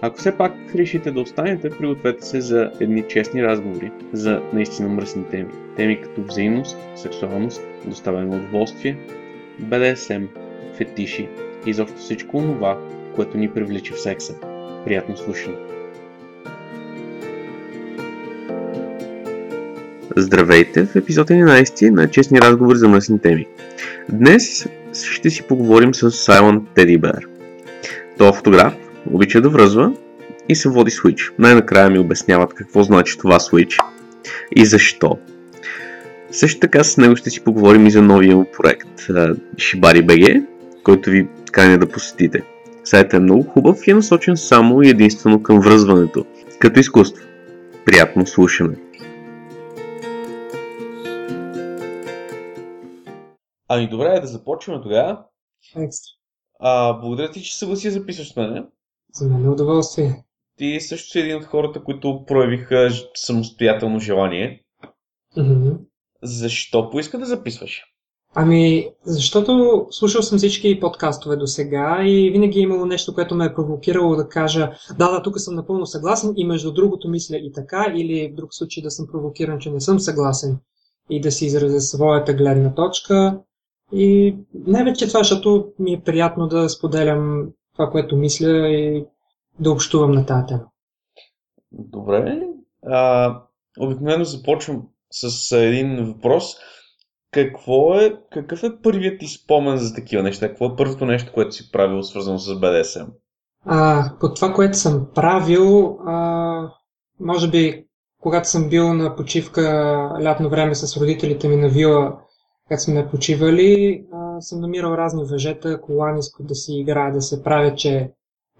Ако все пак решите да останете, пригответе се за едни честни разговори за наистина мръсни теми. Теми като взаимност, сексуалност, доставяне на удоволствие, БДСМ, фетиши и изобщо всичко това, което ни привлича в секса. Приятно слушане! Здравейте в епизод 11 на Честни разговори за мръсни теми. Днес ще си поговорим с Teddy Bear. Той е фотограф, обича да връзва и се води Switch. Най-накрая ми обясняват какво значи това Switch и защо. Също така с него ще си поговорим и за новия му проект Shibari BG, който ви каня да посетите. Сайтът е много хубав и е насочен само и единствено към връзването, като изкуство. Приятно слушане! Ами добре, да започваме тогава. Екстра. А, благодаря ти, че съгласи да записваш с мен. За мен е удоволствие. Ти също си един от хората, които проявиха самостоятелно желание. Mm-hmm. Защо поиска да записваш? Ами, защото слушал съм всички подкастове до сега и винаги е имало нещо, което ме е провокирало да кажа да, да, тук съм напълно съгласен и между другото мисля и така, или в друг случай да съм провокиран, че не съм съгласен и да си изразя своята гледна точка. И най-вече това, защото ми е приятно да споделям това, което мисля и да общувам на тази тема. Добре. А, обикновено започвам с един въпрос. Какво е, какъв е първият ти спомен за такива неща? Какво е първото нещо, което си правил свързано с BDSM? А, по това, което съм правил, а, може би когато съм бил на почивка лятно време с родителите ми на вила, когато сме почивали, а, съм намирал разни въжета, колани, с които да си играя, да се правя, че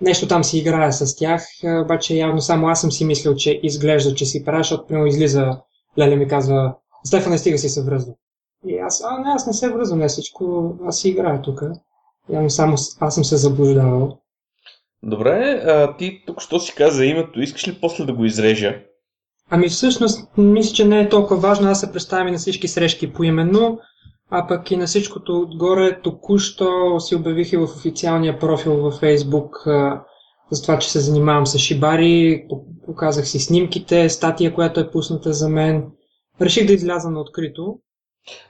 нещо там си играя с тях, обаче явно само аз съм си мислил, че изглежда, че си правя, защото прямо излиза, Леле ми казва, Стефан, не стига си се връзва. И аз, а не, аз не се връзвам, не всичко, аз си играя тук. Явно само аз съм се заблуждавал. Добре, а, ти тук що си каза името, искаш ли после да го изрежа? Ами всъщност, мисля, че не е толкова важно, аз се представям и на всички срещки поименно, а пък и на всичкото отгоре току-що си обявих и в официалния профил във Facebook за това, че се занимавам с шибари, показах си снимките, статия, която е пусната за мен. Реших да изляза на открито.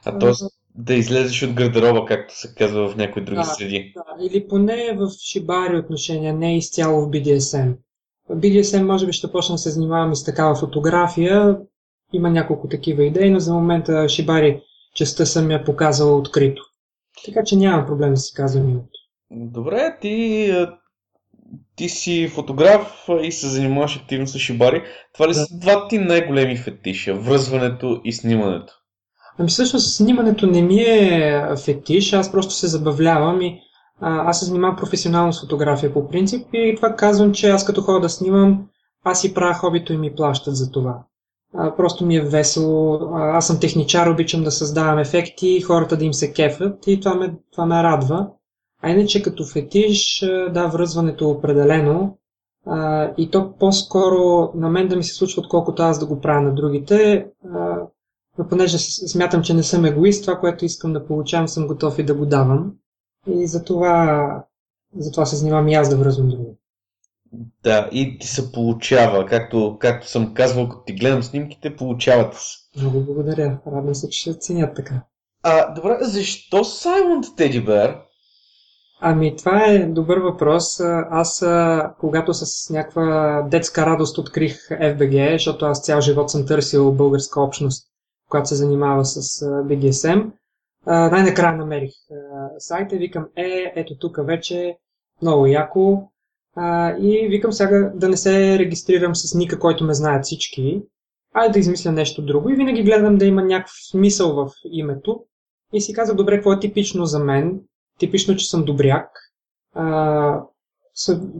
А т.е. да излезеш от гардероба, както се казва в някои други да, среди. Да, или поне в шибари отношения, не изцяло в BDSM. В BDSM може би ще почна да се занимавам и с такава фотография. Има няколко такива идеи, но за момента шибари частта съм я показала открито. Така че нямам проблем да си казвам името. Добре, ти, ти си фотограф и се занимаваш активно с шибари. Това ли да. са два ти най-големи фетиша? Връзването и снимането? Ами всъщност снимането не ми е фетиш, аз просто се забавлявам и а, аз се занимавам професионално с фотография по принцип и това казвам, че аз като ходя да снимам, аз си правя хобито и ми плащат за това. Просто ми е весело. Аз съм техничар, обичам да създавам ефекти, хората да им се кефят и това ме, това ме радва. А иначе като фетиш, да, връзването е определено. И то по-скоро на мен да ми се случва, отколкото аз да го правя на другите. Но понеже смятам, че не съм егоист, това, което искам да получавам, съм готов и да го давам. И затова, затова се занимавам и аз да връзвам други. Да, и ти се получава, както, както съм казвал, като ти гледам снимките, получават се. Много благодаря. Радвам се, че ще ценят така. А, добре, защо Silent Teddy Bear? Ами, това е добър въпрос. Аз, когато с някаква детска радост открих FBG, защото аз цял живот съм търсил българска общност, която се занимава с BDSM, най-накрая намерих сайта и викам, е, ето тук вече, много яко. И викам сега да не се регистрирам с Ника, който ме знаят всички, а да измисля нещо друго. И винаги гледам да има някакъв смисъл в името. И си казах, добре, какво е типично за мен? Типично, че съм добряк. А,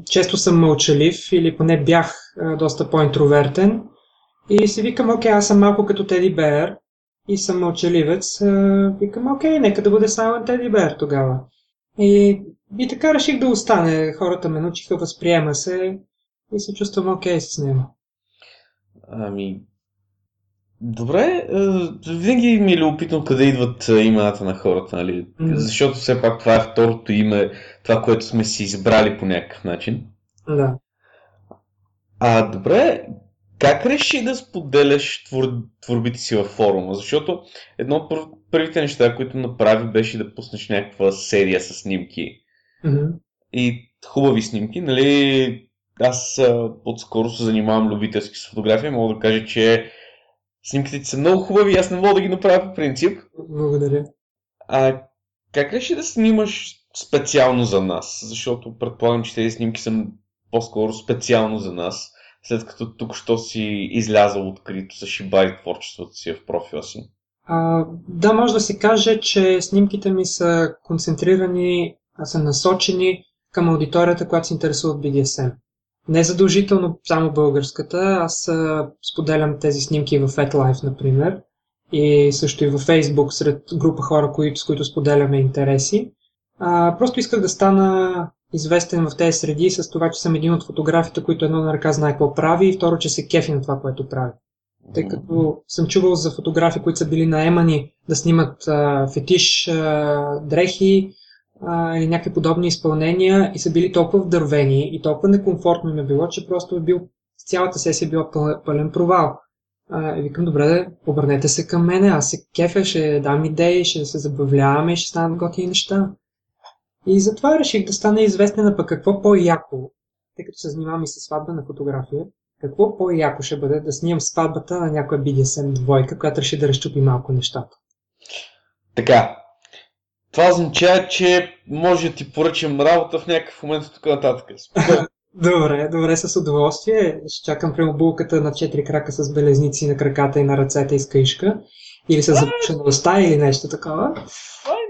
често съм мълчалив или поне бях доста по-интровертен и си викам, окей, аз съм малко като Теди Бер и съм мълчаливец. Викам, окей, нека да бъде само Теди Бер тогава. И, и така реших да остане. Хората ме научиха, възприема се и се чувствам окей с него. Ами, Добре, винаги ми е любопитно къде идват имената на хората, нали? Mm. Защото все пак това е второто име, това, което сме си избрали по някакъв начин. Да. А, добре, как реши да споделяш твор... творбите си във форума? Защото едно от първите неща, които направи, беше да пуснеш някаква серия с снимки. Mm-hmm. И хубави снимки, нали? Аз отскоро се занимавам любителски с фотография, мога да кажа, че Снимките ти са много хубави, аз не мога да ги направя по принцип. Благодаря. А как реши да снимаш специално за нас? Защото предполагам, че тези снимки са по-скоро специално за нас, след като тук що си излязал открито с шибари творчеството си в профила си. А, да, може да се каже, че снимките ми са концентрирани, са насочени към аудиторията, която се интересува от BDSM. Не задължително само българската. Аз а, споделям тези снимки в FetLife, например. И също и във Facebook сред група хора, които, с които споделяме интереси. А, просто исках да стана известен в тези среди с това, че съм един от фотографите, които едно на ръка знае какво прави и второ, че се кефи на това, което прави. Тъй като съм чувал за фотографи, които са били наемани да снимат а, фетиш а, дрехи, а, или някакви подобни изпълнения и са били толкова вдървени и толкова некомфортно ми е било, че просто е бил цялата сесия е била пълен провал. А, и викам, добре, да, обърнете се към мене, аз се кефя, ще дам идеи, ще се забавляваме, ще станат готини неща. И затова реших да стане известен, на пък какво по-яко, тъй като се занимавам и с сватба на фотография, какво по-яко ще бъде да снимам сватбата на някоя BDSM двойка, която реши да разчупи малко нещата. Така, това означава, че може да ти поръчам работа в някакъв момент от тук нататък. добре, добре, с удоволствие. Ще чакам прямо булката на четири крака с белезници на краката и на ръцете и с каишка. Или с запушена уста или нещо такова.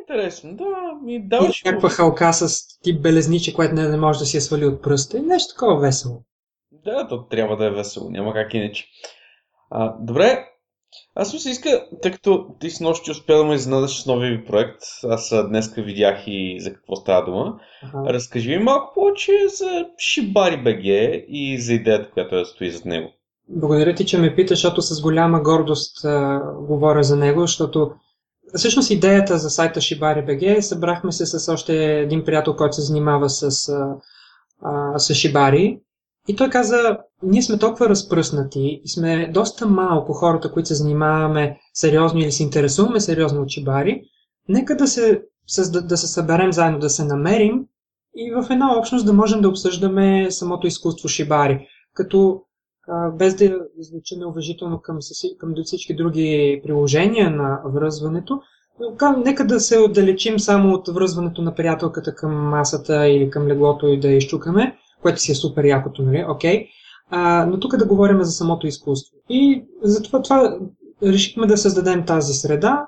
Е интересно, да. Ми даваш... Или някаква халка с тип белезниче, което не, не може да си я свали от пръста. И нещо такова весело. Да, то трябва да е весело. Няма как иначе. А, добре, аз ми се иска, тъй като ти с нощи успя да ме изненадаш с новия ви проект, аз днеска видях и за какво става дума. Ага. Разкажи ми малко повече за Шибари БГ и за идеята, която е стои зад него. Благодаря ти, че ме питаш, защото с голяма гордост а, говоря за него, защото всъщност идеята за сайта Шибари БГ събрахме се с още един приятел, който се занимава с, а, с Шибари и той каза, ние сме толкова разпръснати и сме доста малко хората, които се занимаваме сериозно или се интересуваме сериозно от чибари, нека да се, да се съберем заедно, да се намерим и в една общност да можем да обсъждаме самото изкуство шибари, като без да звучи неуважително към, към всички други приложения на връзването, нека да се отдалечим само от връзването на приятелката към масата или към леглото и да изчукаме, което си е супер якото, нали? Окей. Okay. Но тук да говорим за самото изкуство. И затова това решихме да създадем тази среда,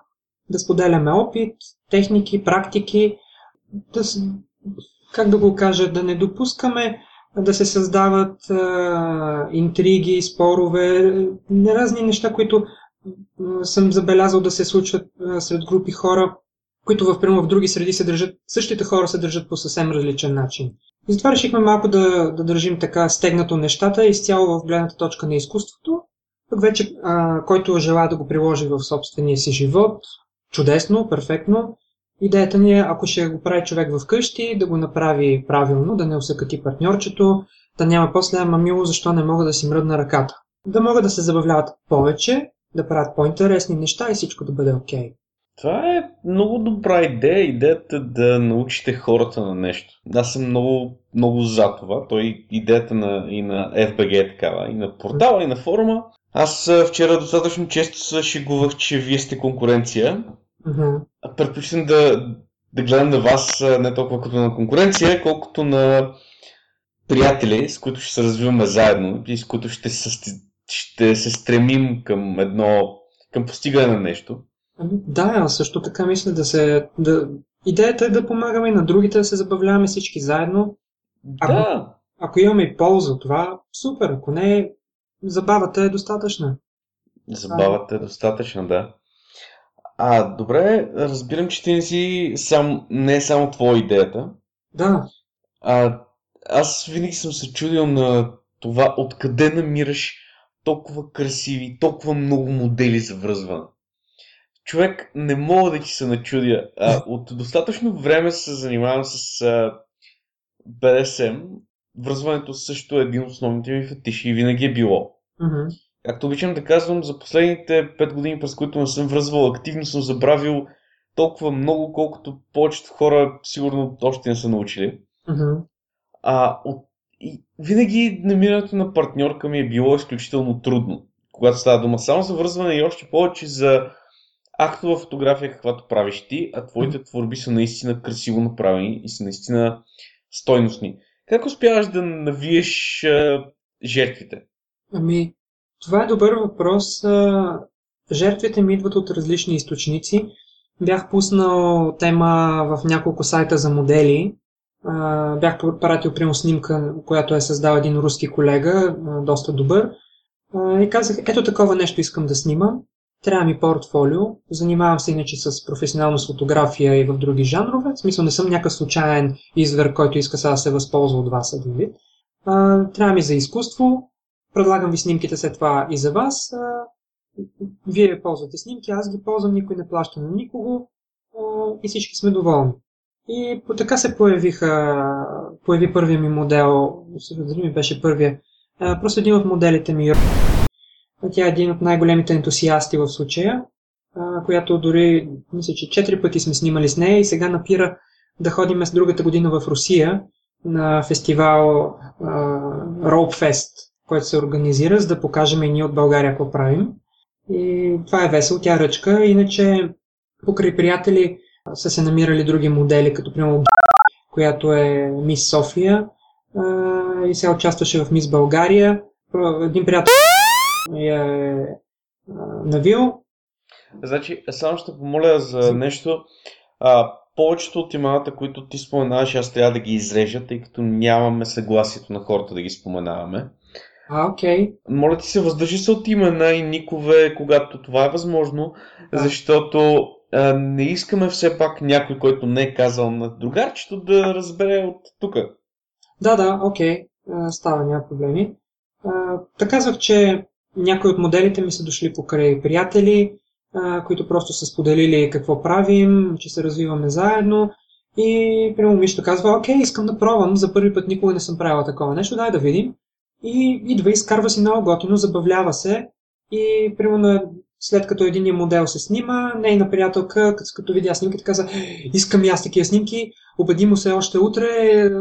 да споделяме опит, техники, практики, да, как да го кажа, да не допускаме да се създават а, интриги, спорове, разни неща, които а, съм забелязал да се случват а, сред групи хора, които в, в други среди се държат, същите хора се държат по съвсем различен начин. И затова решихме малко да, да държим така стегнато нещата изцяло в гледната точка на изкуството. Пък вече, а, който желая да го приложи в собствения си живот, чудесно, перфектно. Идеята ни е, ако ще го прави човек вкъщи, да го направи правилно, да не усъкати партньорчето, да няма после, ама мило, защо не мога да си мръдна ръката. Да могат да се забавляват повече, да правят по-интересни неща и всичко да бъде окей. Okay. Това е много добра идея, идеята да научите хората на нещо. Аз съм много, много за това. Той идеята на, и на FBG е такава, и на портала, и на форума. Аз вчера достатъчно често се шегувах, че вие сте конкуренция. Uh-huh. Предпочитам да, да гледам на вас не толкова като на конкуренция, колкото на приятели, с които ще се развиваме заедно и с които ще се, ще се стремим към едно, към постигане на нещо. Ами, да, също така мисля да се... Да... Идеята е да помагаме и на другите, да се забавляваме всички заедно. Да. Ако имаме и полза от това, супер. Ако не, забавата е достатъчна. Забавата е достатъчна, да. А, добре, разбирам, че ти не си сам, не е само твоя идеята. Да. А, аз винаги съм се чудил на това, откъде намираш толкова красиви, толкова много модели за връзване. Човек, не мога да ти се начудя. А, от достатъчно време се занимавам с а, BDSM. Връзването също е един от основните ми фетиши и винаги е било. Мгм. Както обичам да казвам, за последните 5 години, през които не съм връзвал активно, съм забравил толкова много, колкото повечето хора сигурно още не са научили. Мгм. А, от... и винаги намирането на партньорка ми е било изключително трудно, когато става дума само за връзване и още повече за актова фотография, каквато правиш ти, а твоите творби са наистина красиво направени и са наистина стойностни. Как успяваш да навиеш а, жертвите? Ами, това е добър въпрос. Жертвите ми идват от различни източници. Бях пуснал тема в няколко сайта за модели. Бях пратил, примерно, снимка, която е създал един руски колега, доста добър. И казах, ето такова нещо искам да снимам. Трябва ми портфолио. Занимавам се иначе с професионално с фотография и в други жанрове. В смисъл не съм някакъв случайен извер, който иска сега да се възползва от вас един вид. Трябва ми за изкуство. Предлагам ви снимките след това и за вас. Вие ползвате снимки, аз ги ползвам, никой не плаща на никого и всички сме доволни. И по така се появиха, появи първия ми модел, дали ми беше първия, просто един от моделите ми. Тя е един от най-големите ентусиасти в случая, която дори, мисля, че четири пъти сме снимали с нея и сега напира да ходим с другата година в Русия на фестивал Rope Fest, който се организира, за да покажем и ние от България какво правим. И това е весело, тя е ръчка. Иначе покрай приятели са се намирали други модели, като примерно която е Мис София и сега участваше в Мис България. Един приятел е навил. Значи, само ще помоля за нещо. А, повечето от имената, които ти споменаваш, аз трябва да ги изрежа, тъй като нямаме съгласието на хората да ги споменаваме. А, окей. Моля ти се, въздържи се от имена и никове, когато това е възможно, Да. защото а, не искаме все пак някой, който не е казал на другарчето, да разбере от тук. Да, да, окей. А, Става, няма проблеми. А, Така казах, че някои от моделите ми са дошли покрай приятели, а, които просто са споделили какво правим, че се развиваме заедно. И прямо момичето казва, окей, искам да пробвам, за първи път никога не съм правила такова нещо, дай да видим. И идва, изкарва си много готино, забавлява се. И примерно след като един модел се снима, нейна приятелка, като, видя снимките, каза, искам и аз такива снимки, убеди му се още утре,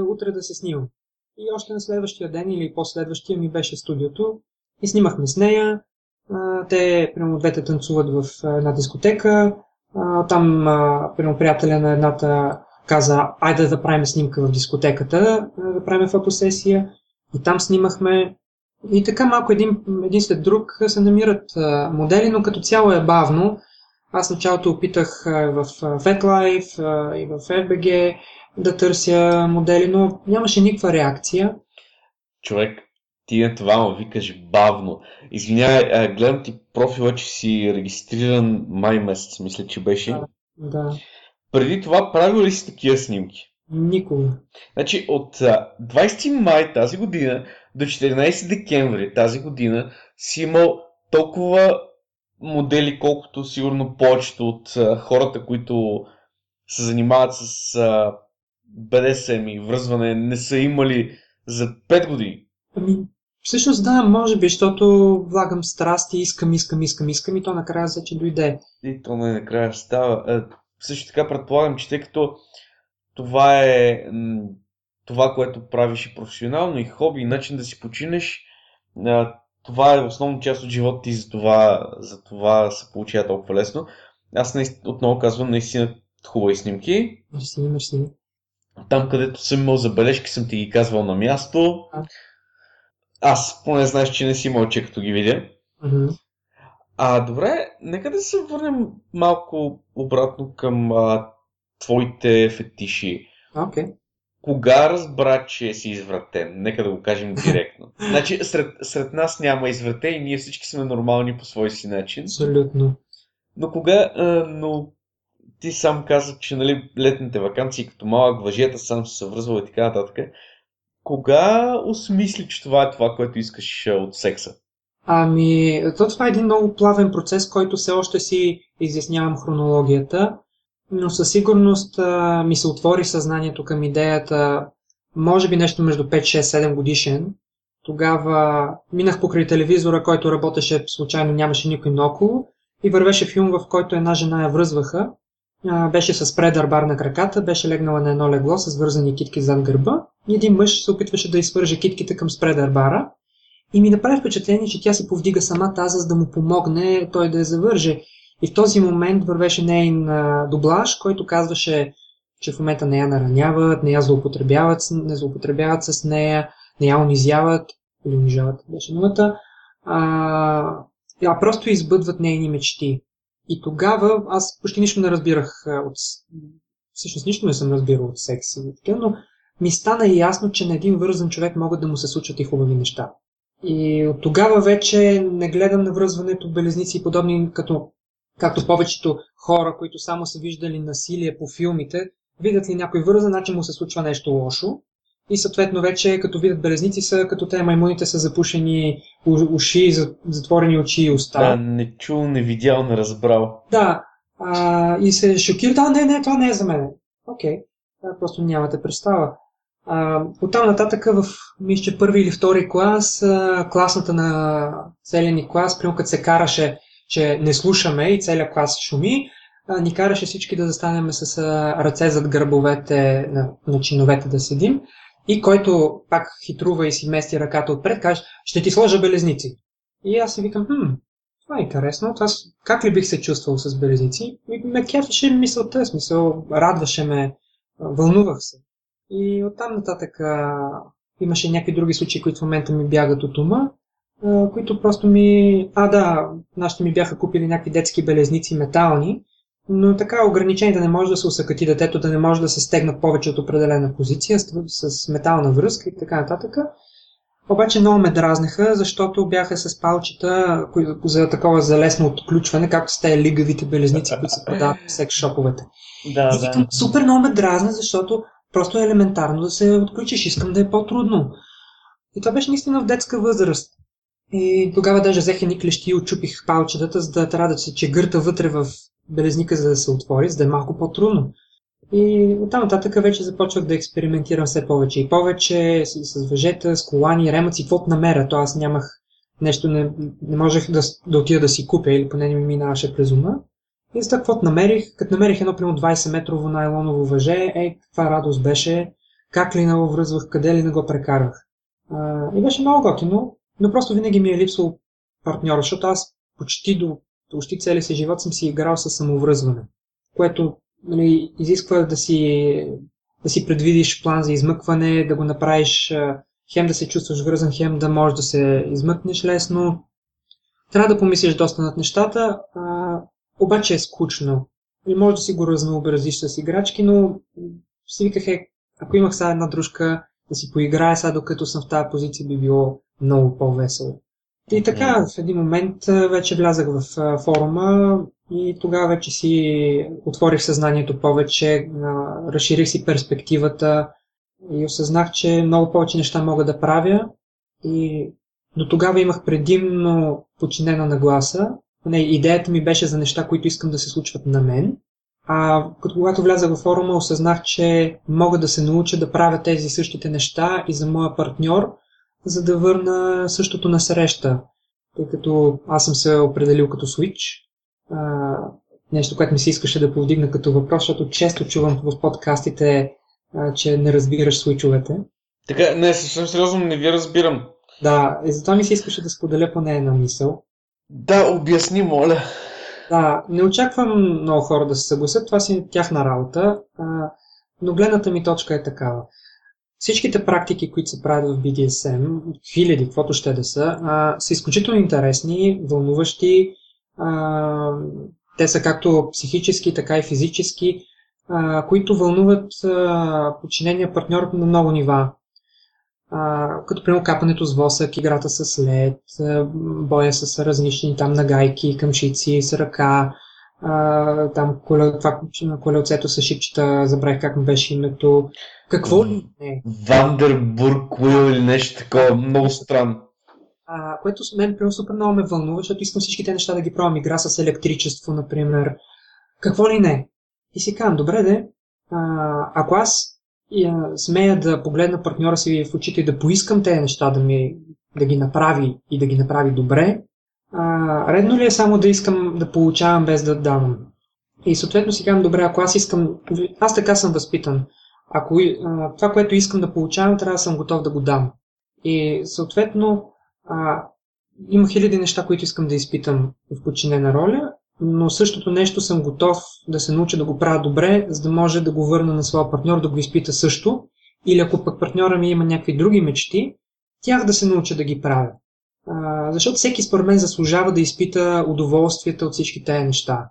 утре да се снимам. И още на следващия ден или последващия ми беше студиото и снимахме с нея. Те, примерно, двете танцуват в една дискотека. Там, примерно, приятеля на едната каза, айде да правим снимка в дискотеката, да правим фотосесия. И там снимахме. И така малко един, един след друг се намират а, модели, но като цяло е бавно. Аз началото опитах а, в а, и в FBG да търся модели, но нямаше никаква реакция. Човек, ти на това му викаш бавно. Извинявай, гледам ти профила, че си регистриран май месец, мисля, че беше. Да. Да, Преди това правил ли си такива снимки? Никога. Значи от а, 20 май тази година до 14 декември тази година си имал толкова модели, колкото сигурно повечето от а, хората, които се занимават с а, BDSM и връзване, не са имали за 5 години. Ами, всъщност да, може би, защото влагам страсти, искам, искам, искам, искам и то накрая вече дойде. И то накрая става. А, също така предполагам, че тъй като това е това, което правиш и професионално, и хоби, и начин да си починеш, това е основна част от живота ти, за това, за това се получава толкова лесно. Аз наистина, отново казвам, наистина хубави снимки. Мерси, мерси. Там, където съм имал забележки, съм ти ги казвал на място. А. Аз поне знаеш, че не си мълча, като ги видя. Мгм. А, добре, нека да се върнем малко обратно към а, твоите фетиши. Окей. кога разбра, че си извратен? Нека да го кажем директно. Значи, сред, сред нас няма извратен и ние всички сме нормални по свой си начин. Абсолютно. Но кога, а, но ти сам каза, че нали, летните вакансии като малък въжета сам се съвръзвал и така нататък. Кога осмисли, че това е това, което искаш от секса? Ами, то това е един много плавен процес, който все още си изяснявам хронологията, но със сигурност а, ми се отвори съзнанието към идеята, може би нещо между 5, 6, 7 годишен. Тогава минах покрай телевизора, който работеше случайно, нямаше никой наоколо и вървеше филм, в който една жена я връзваха. А, беше с предър бар на краката, беше легнала на едно легло с вързани китки зад гърба и един мъж се опитваше да изпърже китките към спредър бара и ми направи впечатление, че тя се повдига сама тази, за да му помогне той да я завърже. И в този момент вървеше нейн дублаж, който казваше, че в момента не я нараняват, не я злоупотребяват, не злоупотребяват с нея, не я унизяват, или унижават, беше думата, а, просто избъдват нейни мечти. И тогава аз почти нищо не разбирах от... Всъщност нищо не съм разбирал от секси, но ми стана ясно, че на един вързан човек могат да му се случат и хубави неща. И от тогава вече не гледам на връзването белезници и подобни, като, както повечето хора, които само са виждали насилие по филмите, видят ли някой вързан, значи му се случва нещо лошо. И съответно вече, като видят белезници, са като те маймуните са запушени уши, затворени очи и уста. Да, не чул, не видял, не разбрал. Да. А, и се шокира, да, не, не, това не е за мен. Окей, okay. просто нямате представа. А, оттам нататък в, мисля, първи или втори клас, а, класната на целия ни клас, прямо като се караше, че не слушаме и целият клас шуми, ни караше всички да застанем с ръце зад гърбовете на, на чиновете да седим и който пак хитрува и си мести ръката отпред, каже, ще ти сложа белезници. И аз си викам, хм, това е интересно, аз как ли бих се чувствал с белезници? И ме кефеше мисълта, смисъл, радваше ме, вълнувах се. И оттам нататък а, имаше някакви други случаи, които в момента ми бягат от ума, които просто ми... А, да, нашите ми бяха купили някакви детски белезници метални, но така ограничение да не може да се усъкати детето, да не може да се стегна повече от определена позиция с, с метална връзка и така нататък. Обаче много ме дразниха, защото бяха с палчета които, за такова за лесно отключване, както с тези лигавите белезници, които се продават в секс шоповете. Да, и да. супер много ме дразни, защото просто е елементарно да се отключиш, искам да е по-трудно. И това беше наистина в детска възраст. И тогава даже взех едни клещи и отчупих палчетата, за да трябва да се чегърта вътре в белезника, за да се отвори, за да е малко по-трудно. И оттам нататък вече започвах да експериментирам все повече и повече с, с въжета, с колани, ремъци, каквото намеря. То аз нямах нещо, не, не можех да, да отида да си купя или поне не ми минаваше през ума. И за каквото намерих, като намерих едно примерно 20 метрово найлоново въже, е, каква радост беше, как ли го връзвах, къде ли не го прекарах. А, и беше много готино, но просто винаги ми е липсвал партньор, защото аз почти до почти целия си живот съм си играл с самовръзване, което нали, изисква да си, да си предвидиш план за измъкване, да го направиш хем да се чувстваш вързан, хем да можеш да се измъкнеш лесно. Трябва да помислиш доста над нещата, а, обаче е скучно. И може да си го разнообразиш с играчки, но си виках, е, ако имах сега една дружка, да си поиграя сега, докато съм в тази позиция, би било много по-весело. И така, в един момент вече влязах в форума и тогава вече си отворих съзнанието повече, разширих си перспективата и осъзнах, че много повече неща мога да правя и до тогава имах предимно подчинена нагласа. Не, идеята ми беше за неща, които искам да се случват на мен. А като когато влязах във форума, осъзнах, че мога да се науча да правя тези същите неща и за моя партньор, за да върна същото на среща. Тъй като аз съм се определил като switch. А, нещо, което ми се искаше да повдигна като въпрос, защото често чувам в подкастите, а, че не разбираш свичовете. Така, не, съвсем сериозно не ви разбирам. Да, и затова ми се искаше да споделя поне една мисъл. Да, обясни, моля. Да, не очаквам много хора да се съгласят, това си тяхна работа, а, но гледната ми точка е такава. Всичките практики, които се правят в BDSM, хиляди, каквото ще да са, а, са изключително интересни, вълнуващи. А, те са както психически, така и физически. а, които вълнуват а, подчинения партньор на много нива. А, като примерно капането с восък, играта с лед, боя с различни там нагайки, къмшици с ръка, а, там коле, това колелцето с шипчета, забравих как му беше името. Какво ли не? Вандербург Уил или нещо такова, много странно. А, което с мен прямо супер много ме вълнува, защото искам всички тези неща да ги пробвам. Игра с електричество, например. Какво ли не? И си казвам, добре де, а, ако аз а, смея да погледна партньора си в очите и да поискам тези неща да, ми, да ги направи и да ги направи добре, а, редно ли е само да искам да получавам без да давам? И съответно си казвам, добре, ако аз искам, аз така съм възпитан, ако а, това, което искам да получавам, трябва да съм готов да го дам. И съответно, а, има хиляди неща, които искам да изпитам в подчинена роля, но същото нещо съм готов да се науча да го правя добре, за да може да го върна на своя партньор да го изпита също. Или ако пък партньора ми има някакви други мечти, тях да се науча да ги правя. Защото всеки според мен заслужава да изпита удоволствията от всички тези неща.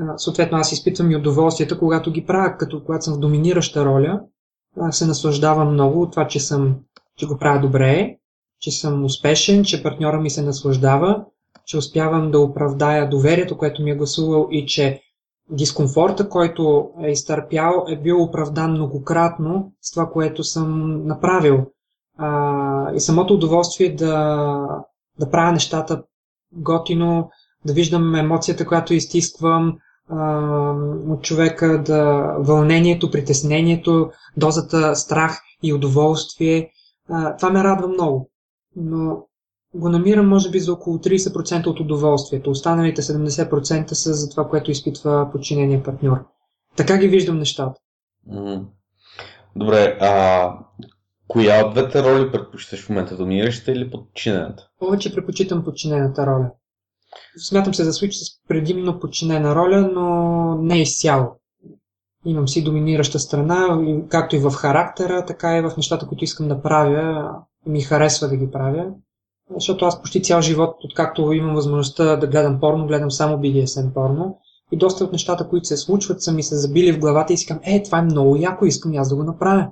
А, съответно, аз изпитвам и удоволствията, когато ги правя, като когато съм в доминираща роля, а, се наслаждавам много от това, че, съм, че го правя добре, че съм успешен, че партньора ми се наслаждава, че успявам да оправдая доверието, което ми е гласувал и че дискомфорта, който е изтърпял, е бил оправдан многократно с това, което съм направил. А, и самото удоволствие да, да правя нещата готино, да виждам емоцията, която изтисквам от човека, да вълнението, притеснението, дозата страх и удоволствие. Това ме радва много. Но го намирам може би за около 30% от удоволствието. Останалите 70% са за това, което изпитва подчинения партньор. Така ги виждам нещата. Добре, а коя от двете роли предпочиташ в момента? Доминиращата или подчинената? Повече предпочитам подчинената роля. Смятам се за свич с предимно подчинена роля, но не изцяло. Имам си доминираща страна, както и в характера, така и в нещата, които искам да правя. Ми харесва да ги правя. Защото аз почти цял живот, откакто имам възможността да гледам порно, гледам само BDSM порно. И доста от нещата, които се случват, са ми се забили в главата и казвам, е, това е много яко, искам аз да го направя.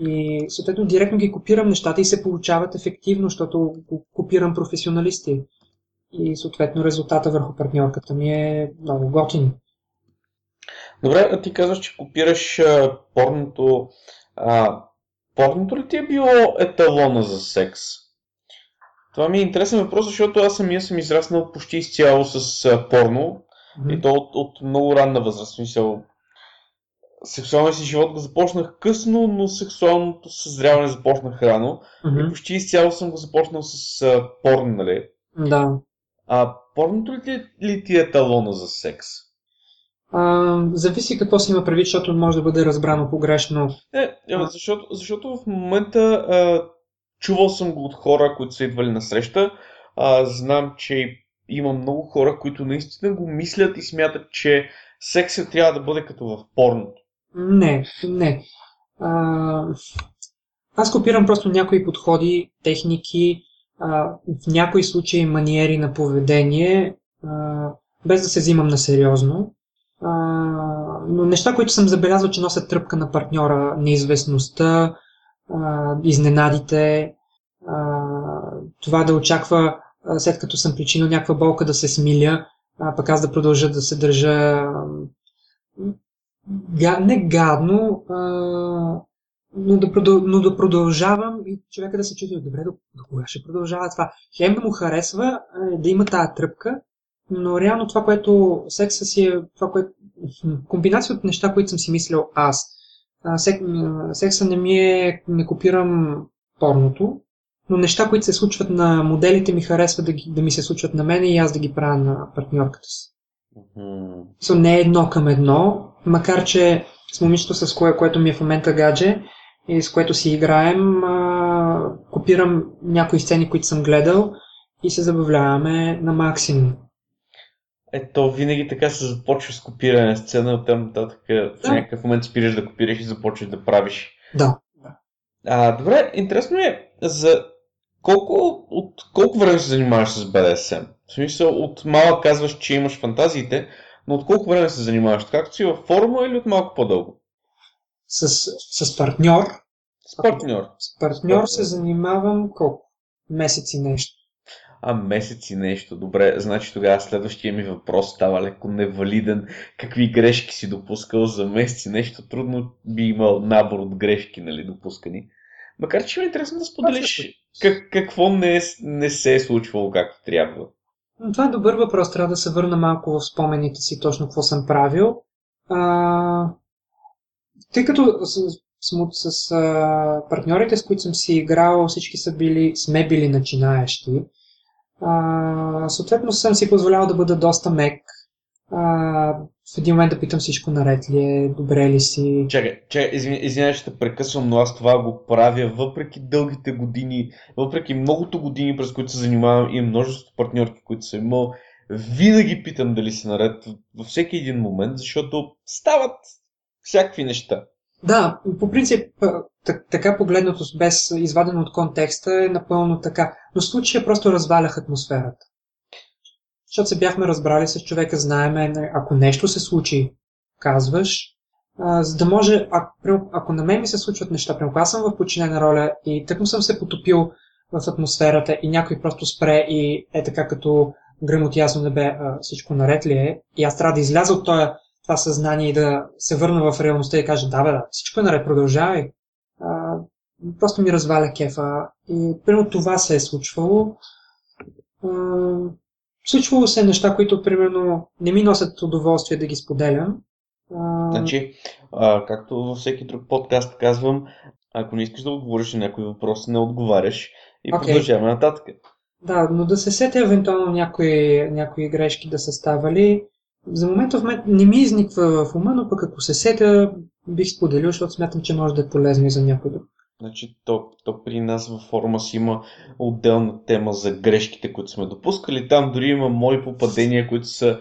И съответно директно ги копирам нещата и се получават ефективно, защото копирам професионалисти. И съответно резултата върху партньорката ми е много готин. Добре, а ти казваш, че копираш а, порното. А, порното ли ти е било еталона за секс? Това ми е интересен въпрос, защото аз самия съм израснал почти изцяло с а, порно. Mm-hmm. И то от, от много ранна възраст. Мисъл, сексуалния си живот го започнах късно, но сексуалното съзряване започнах рано. Mm-hmm. И почти изцяло съм го започнал с а, порно, нали? Да. А порното ли, ли ти е талона за секс? А, зависи какво си има предвид, защото може да бъде разбрано погрешно. Не, защото, защото в момента а, чувал съм го от хора, които са идвали на среща. А, знам, че има много хора, които наистина го мислят и смятат, че сексът трябва да бъде като в порното. Не, не. А, аз копирам просто някои подходи, техники, а, в някои случаи маниери на поведение, а, без да се взимам на сериозно. Но неща, които съм забелязал, че носят тръпка на партньора, неизвестността, а, изненадите, а, това да очаква, а, след като съм причинил някаква болка, да се смиля, а пък аз да продължа да се държа не гадно, а, но, да продъл, но да продължавам и човека да се чуди, добре, до, до кога ще продължава това? Хем да му харесва, да има тази тръпка, но реално това, което секса си е, това, което, комбинация от неща, които съм си мислил аз. Сек, секса не ми е, не копирам порното, но неща, които се случват на моделите ми харесва да, ги, да ми се случват на мен и аз да ги правя на партньорката си. Mm-hmm. So, не е едно към едно, макар че с момичето, с кое, което ми е в момента гадже и с което си играем, а, копирам някои сцени, които съм гледал и се забавляваме на максимум. Ето, винаги така се започва с копиране на сцена, от там нататък да. в някакъв момент спираш да копираш и започваш да правиш. Да. А, добре, интересно е за колко, от колко време се занимаваш с BDSM? В смисъл, от малък казваш, че имаш фантазиите, Но от колко време се занимаваш? Както си във форма или от малко по-дълго? С, с партньор. С партньор. С партньор се занимавам колко? Месеци нещо. А, месеци нещо. Добре, значи тогава следващия ми въпрос става леко невалиден. Какви грешки си допускал за месеци нещо? Трудно би имал набор от грешки, нали, допускани. Макар, че ми е интересно да споделиш как, какво не, е, не се е случвало както трябва. Това е добър въпрос. Трябва да се върна малко в спомените си точно какво съм правил. А, тъй като с, с, с а, партньорите, с които съм си играл, всички са били, сме били начинаещи. А, съответно съм си позволявал да бъда доста мек. А, в един момент да питам всичко наред ли е, добре ли си. Чакай, чакай извинявай, ще прекъсвам, но аз това го правя въпреки дългите години, въпреки многото години, през които се занимавам и множество партньорки, които съм имал. Винаги питам дали си наред във всеки един момент, защото стават всякакви неща. Да, по принцип, така погледнато, без извадено от контекста, е напълно така. Но в случая просто развалях атмосферата. Защото се бяхме разбрали с човека, знаеме, ако нещо се случи, казваш, а, за да може, ако, ако на мен ми се случват неща, прямо аз съм в подчинена роля и тъкмо съм се потопил в атмосферата и някой просто спре и е така като гръм от ясно небе, а, всичко наред ли е, и аз трябва да изляза от този това съзнание и да се върна в реалността и кажа, да, бе, да, всичко е наред, продължавай. А, просто ми разваля кефа. И примерно това се е случвало. А, случвало се неща, които примерно не ми носят удоволствие да ги споделям. А... Значи, а, както във всеки друг подкаст казвам, ако не искаш да отговориш на някой въпрос, не отговаряш и okay. продължаваме нататък. Да, но да се сетя евентуално някои, някои грешки да са ставали. За момента в мен не ми изниква в ума, но пък ако се сетя, бих споделил, защото смятам, че може да е полезно и за някой друг. Значи, то, то при нас във форма си има отделна тема за грешките, които сме допускали. Там дори има мои попадения, които са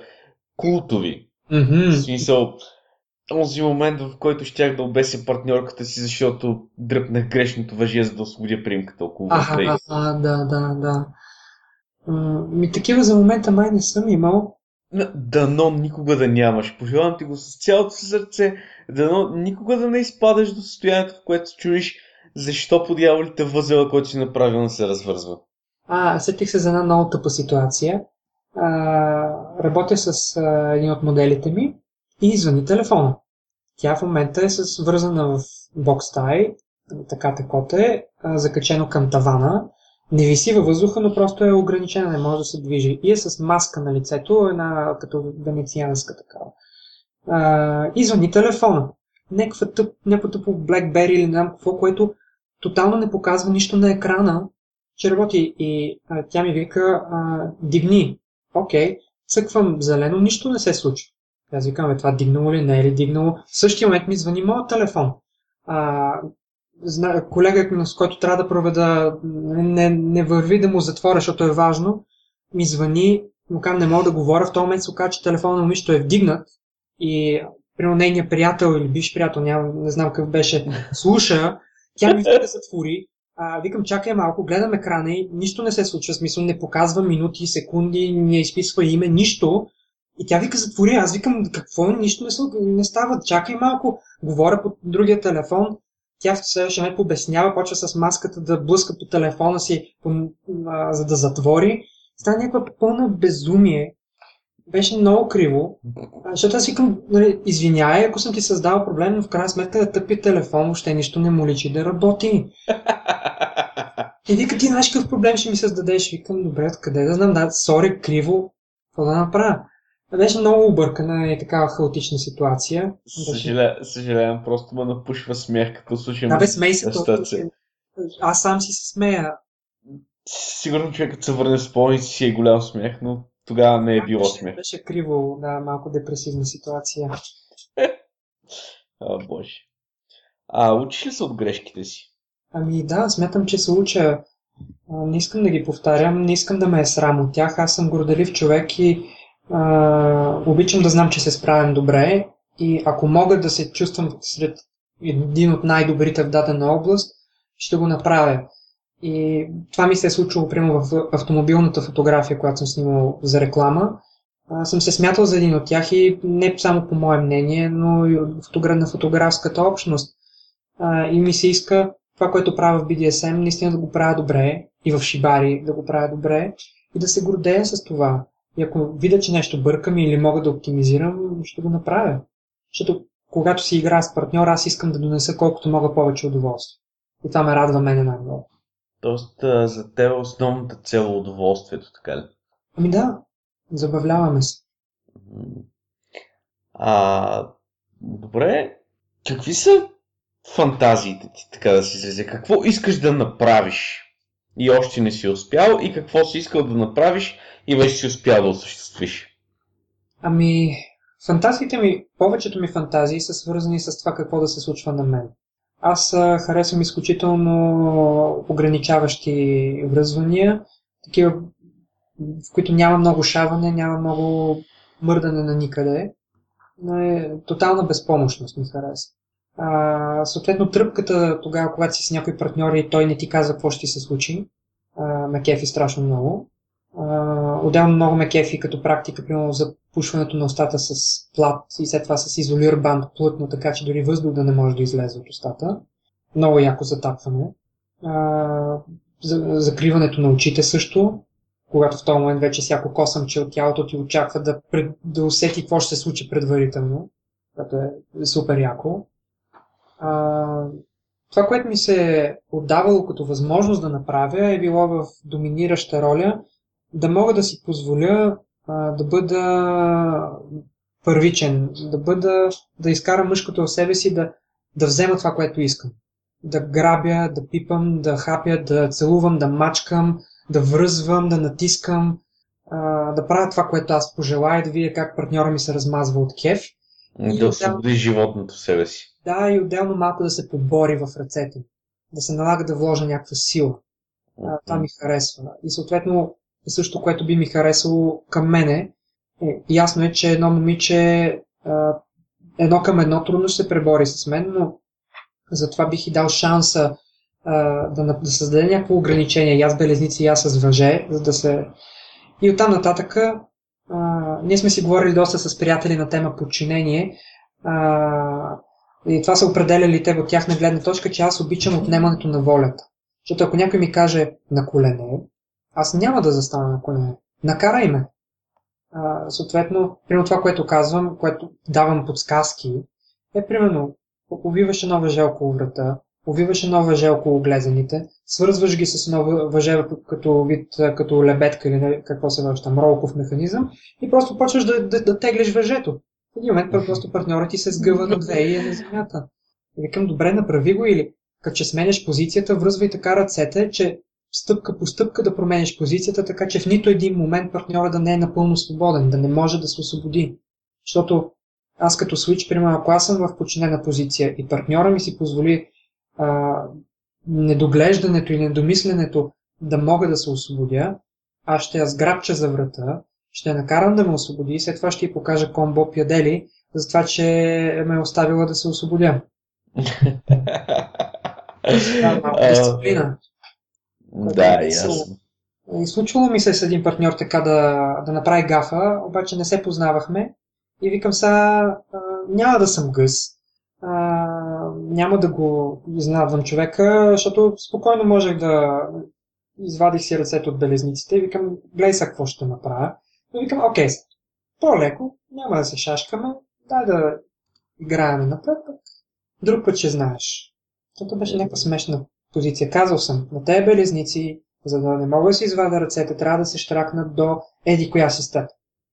култови. Mm-hmm. В смисъл, този момент, в който щях да обеся партньорката си, защото дръпнах грешното въжие, за да освободя примката около Аха, а, да, да, да. ми такива за момента май не съм имал. Дано никога да нямаш. Пожелавам ти го с цялото си сърце. Дано никога да не изпадаш до състоянието, в което чуеш защо по дяволите възела, който си направил, не се развързва. А, сетих се за една много тъпа ситуация. А, работя с а, един от моделите ми и извъни телефона. Тя в момента е с вързана в бокс тай, така такота е, закачено към тавана не виси във въздуха, но просто е ограничена, не може да се движи. И е с маска на лицето, една като венецианска такава. А, и звъни телефона. Някаква тъп, някакво тъпо BlackBerry или не знам какво, което тотално не показва нищо на екрана, че работи. И а, тя ми вика, а, дигни. Окей, цъквам зелено, нищо не се случва. Аз викам, е, това дигнало ли, не е ли дигнало. В същия момент ми звъни моят телефон. А, колега, с който трябва да проведа, не, не върви да му затворя, защото е важно, ми звъни, му казвам, не мога да говоря, в този момент се оказа, че телефона на момичето е вдигнат и примерно нейният приятел или биш приятел, няма, не знам какъв беше, слуша, тя ми да затвори, а, викам, чакай малко, гледам екрана и нищо не се случва, смисъл не показва минути, секунди, не изписва име, нищо. И тя вика, затвори, аз викам, какво, нищо не, не става, чакай малко, говоря по другия телефон, тя в следващия момент обяснява, почва с маската да блъска по телефона си, по, а, за да затвори. Стана някаква пълна безумие. Беше много криво. Защото аз викам, нали, извиняй, ако съм ти създал проблем, но в крайна сметка да тъпи телефон, въобще нищо не му личи да работи. И вика, ти знаеш какъв проблем ще ми създадеш? Викам, добре, къде да знам, да, сори, криво, какво да направя? Беше много объркана и такава хаотична ситуация. Съжаля, съжалявам, просто ме напушва смях, като слушам. Да, бе, смей се, Аз сам си се смея. Сигурно човекът се върне в спомните си е голям смях, но тогава не е било смях. Беше криво, да, малко депресивна ситуация. а, боже. А, учиш ли се от грешките си? Ами да, смятам, че се уча. Не искам да ги повтарям, не искам да ме е срам от тях. Аз съм горделив човек и а, обичам да знам, че се справям добре и ако мога да се чувствам сред един от най-добрите в дадена област, ще го направя. И това ми се е случило, примерно, в автомобилната фотография, която съм снимал за реклама. а, съм се смятал за един от тях и не само по мое мнение, но и на фотографската общност. А, и ми се иска това, което правя в BDSM, наистина да го правя добре и в Шибари да го правя добре и да се гордея с това. И ако видя, че нещо бъркам или мога да оптимизирам, ще го направя. Защото когато си игра с партньор, аз искам да донеса колкото мога повече удоволствие. И това ме радва мене най-много. Тоест, за теб основната цел е удоволствието, така ли? Ами да, забавляваме се. А, добре, какви са фантазиите ти, така да се изразя? Какво искаш да направиш и още не си успял и какво си искал да направиш и вече си успял да осъществиш? Ами, фантазиите ми, повечето ми фантазии са свързани с това какво да се случва на мен. Аз харесвам изключително ограничаващи връзвания, такива, в които няма много шаване, няма много мърдане на никъде. Но е тотална безпомощност ми хареса. А, съответно, тръпката тогава, когато си с някой партньор и той не ти каза какво ще се случи, а, ме кефи страшно много. Отделно много ме кефи като практика, примерно за пушването на устата с плат и след това с изолир банд плътно, така че дори въздух да не може да излезе от устата. Много яко затапване. А, за, закриването на очите също, когато в този момент вече всяко косъмче от тялото ти очаква да, пред, да усети какво ще се случи предварително, което е супер яко. А, това, което ми се е отдавало като възможност да направя, е било в доминираща роля да мога да си позволя а, да бъда първичен, да бъда, да изкарам мъжкото в себе си, да, да взема това, което искам. Да грабя, да пипам, да хапя, да целувам, да мачкам, да връзвам, да натискам, а, да правя това, което аз пожелая, да видя как партньора ми се размазва от кеф. Да освободи животното в себе си. Да, и отделно малко да се побори в ръцете. Да се налага да вложа някаква сила. А, това ми харесва. И съответно, също, което би ми харесало към мене, е, ясно е, че едно момиче едно към едно трудно ще се пребори с мен, но затова бих и дал шанса да, да създаде някакво ограничение, и аз белезници, аз с въже, за да се... И оттам нататък а, ние сме си говорили доста с приятели на тема подчинение и това са определяли те от тяхна гледна точка, че аз обичам отнемането на волята. Защото ако някой ми каже на колене, аз няма да застана на колене. Накарай ме. А, съответно, примерно това, което казвам, което давам подсказки, е примерно, увиваш едно въже около врата, увиваш едно въже около глезените, свързваш ги с едно въже като вид, като лебедка или какво се върши там, ролков механизъм и просто почваш да, да, да теглиш въжето. В един момент просто партньорът ти се сгъва на две и е на земята. И викам, добре, направи го или като че сменяш позицията, връзвай така ръцете, че стъпка по стъпка да промениш позицията, така че в нито един момент партньора да не е напълно свободен, да не може да се освободи. Защото аз като свич, примерно, ако аз съм в подчинена позиция и партньора ми си позволи а, недоглеждането и недомисленето да мога да се освободя, аз ще я сграбча за врата, ще я накарам да ме освободи и след това ще й покажа комбо пядели за това, че ме е оставила да се освободя. да, малко дисциплина. Да, е ясно. И случвало ми се с един партньор така да, да направи гафа, обаче не се познавахме и викам сега, няма да съм гъс, а, няма да го изнадвам човека, защото спокойно можех да извадих си ръцете от белезниците и викам, гледай сега какво ще направя. И викам, окей, по-леко, няма да се шашкаме, дай да играем напред, друг път ще знаеш. Това беше някаква смешна позиция. Казал съм, на тези белезници, за да не мога да си извада ръцете, трябва да се штракнат до еди коя си стъп.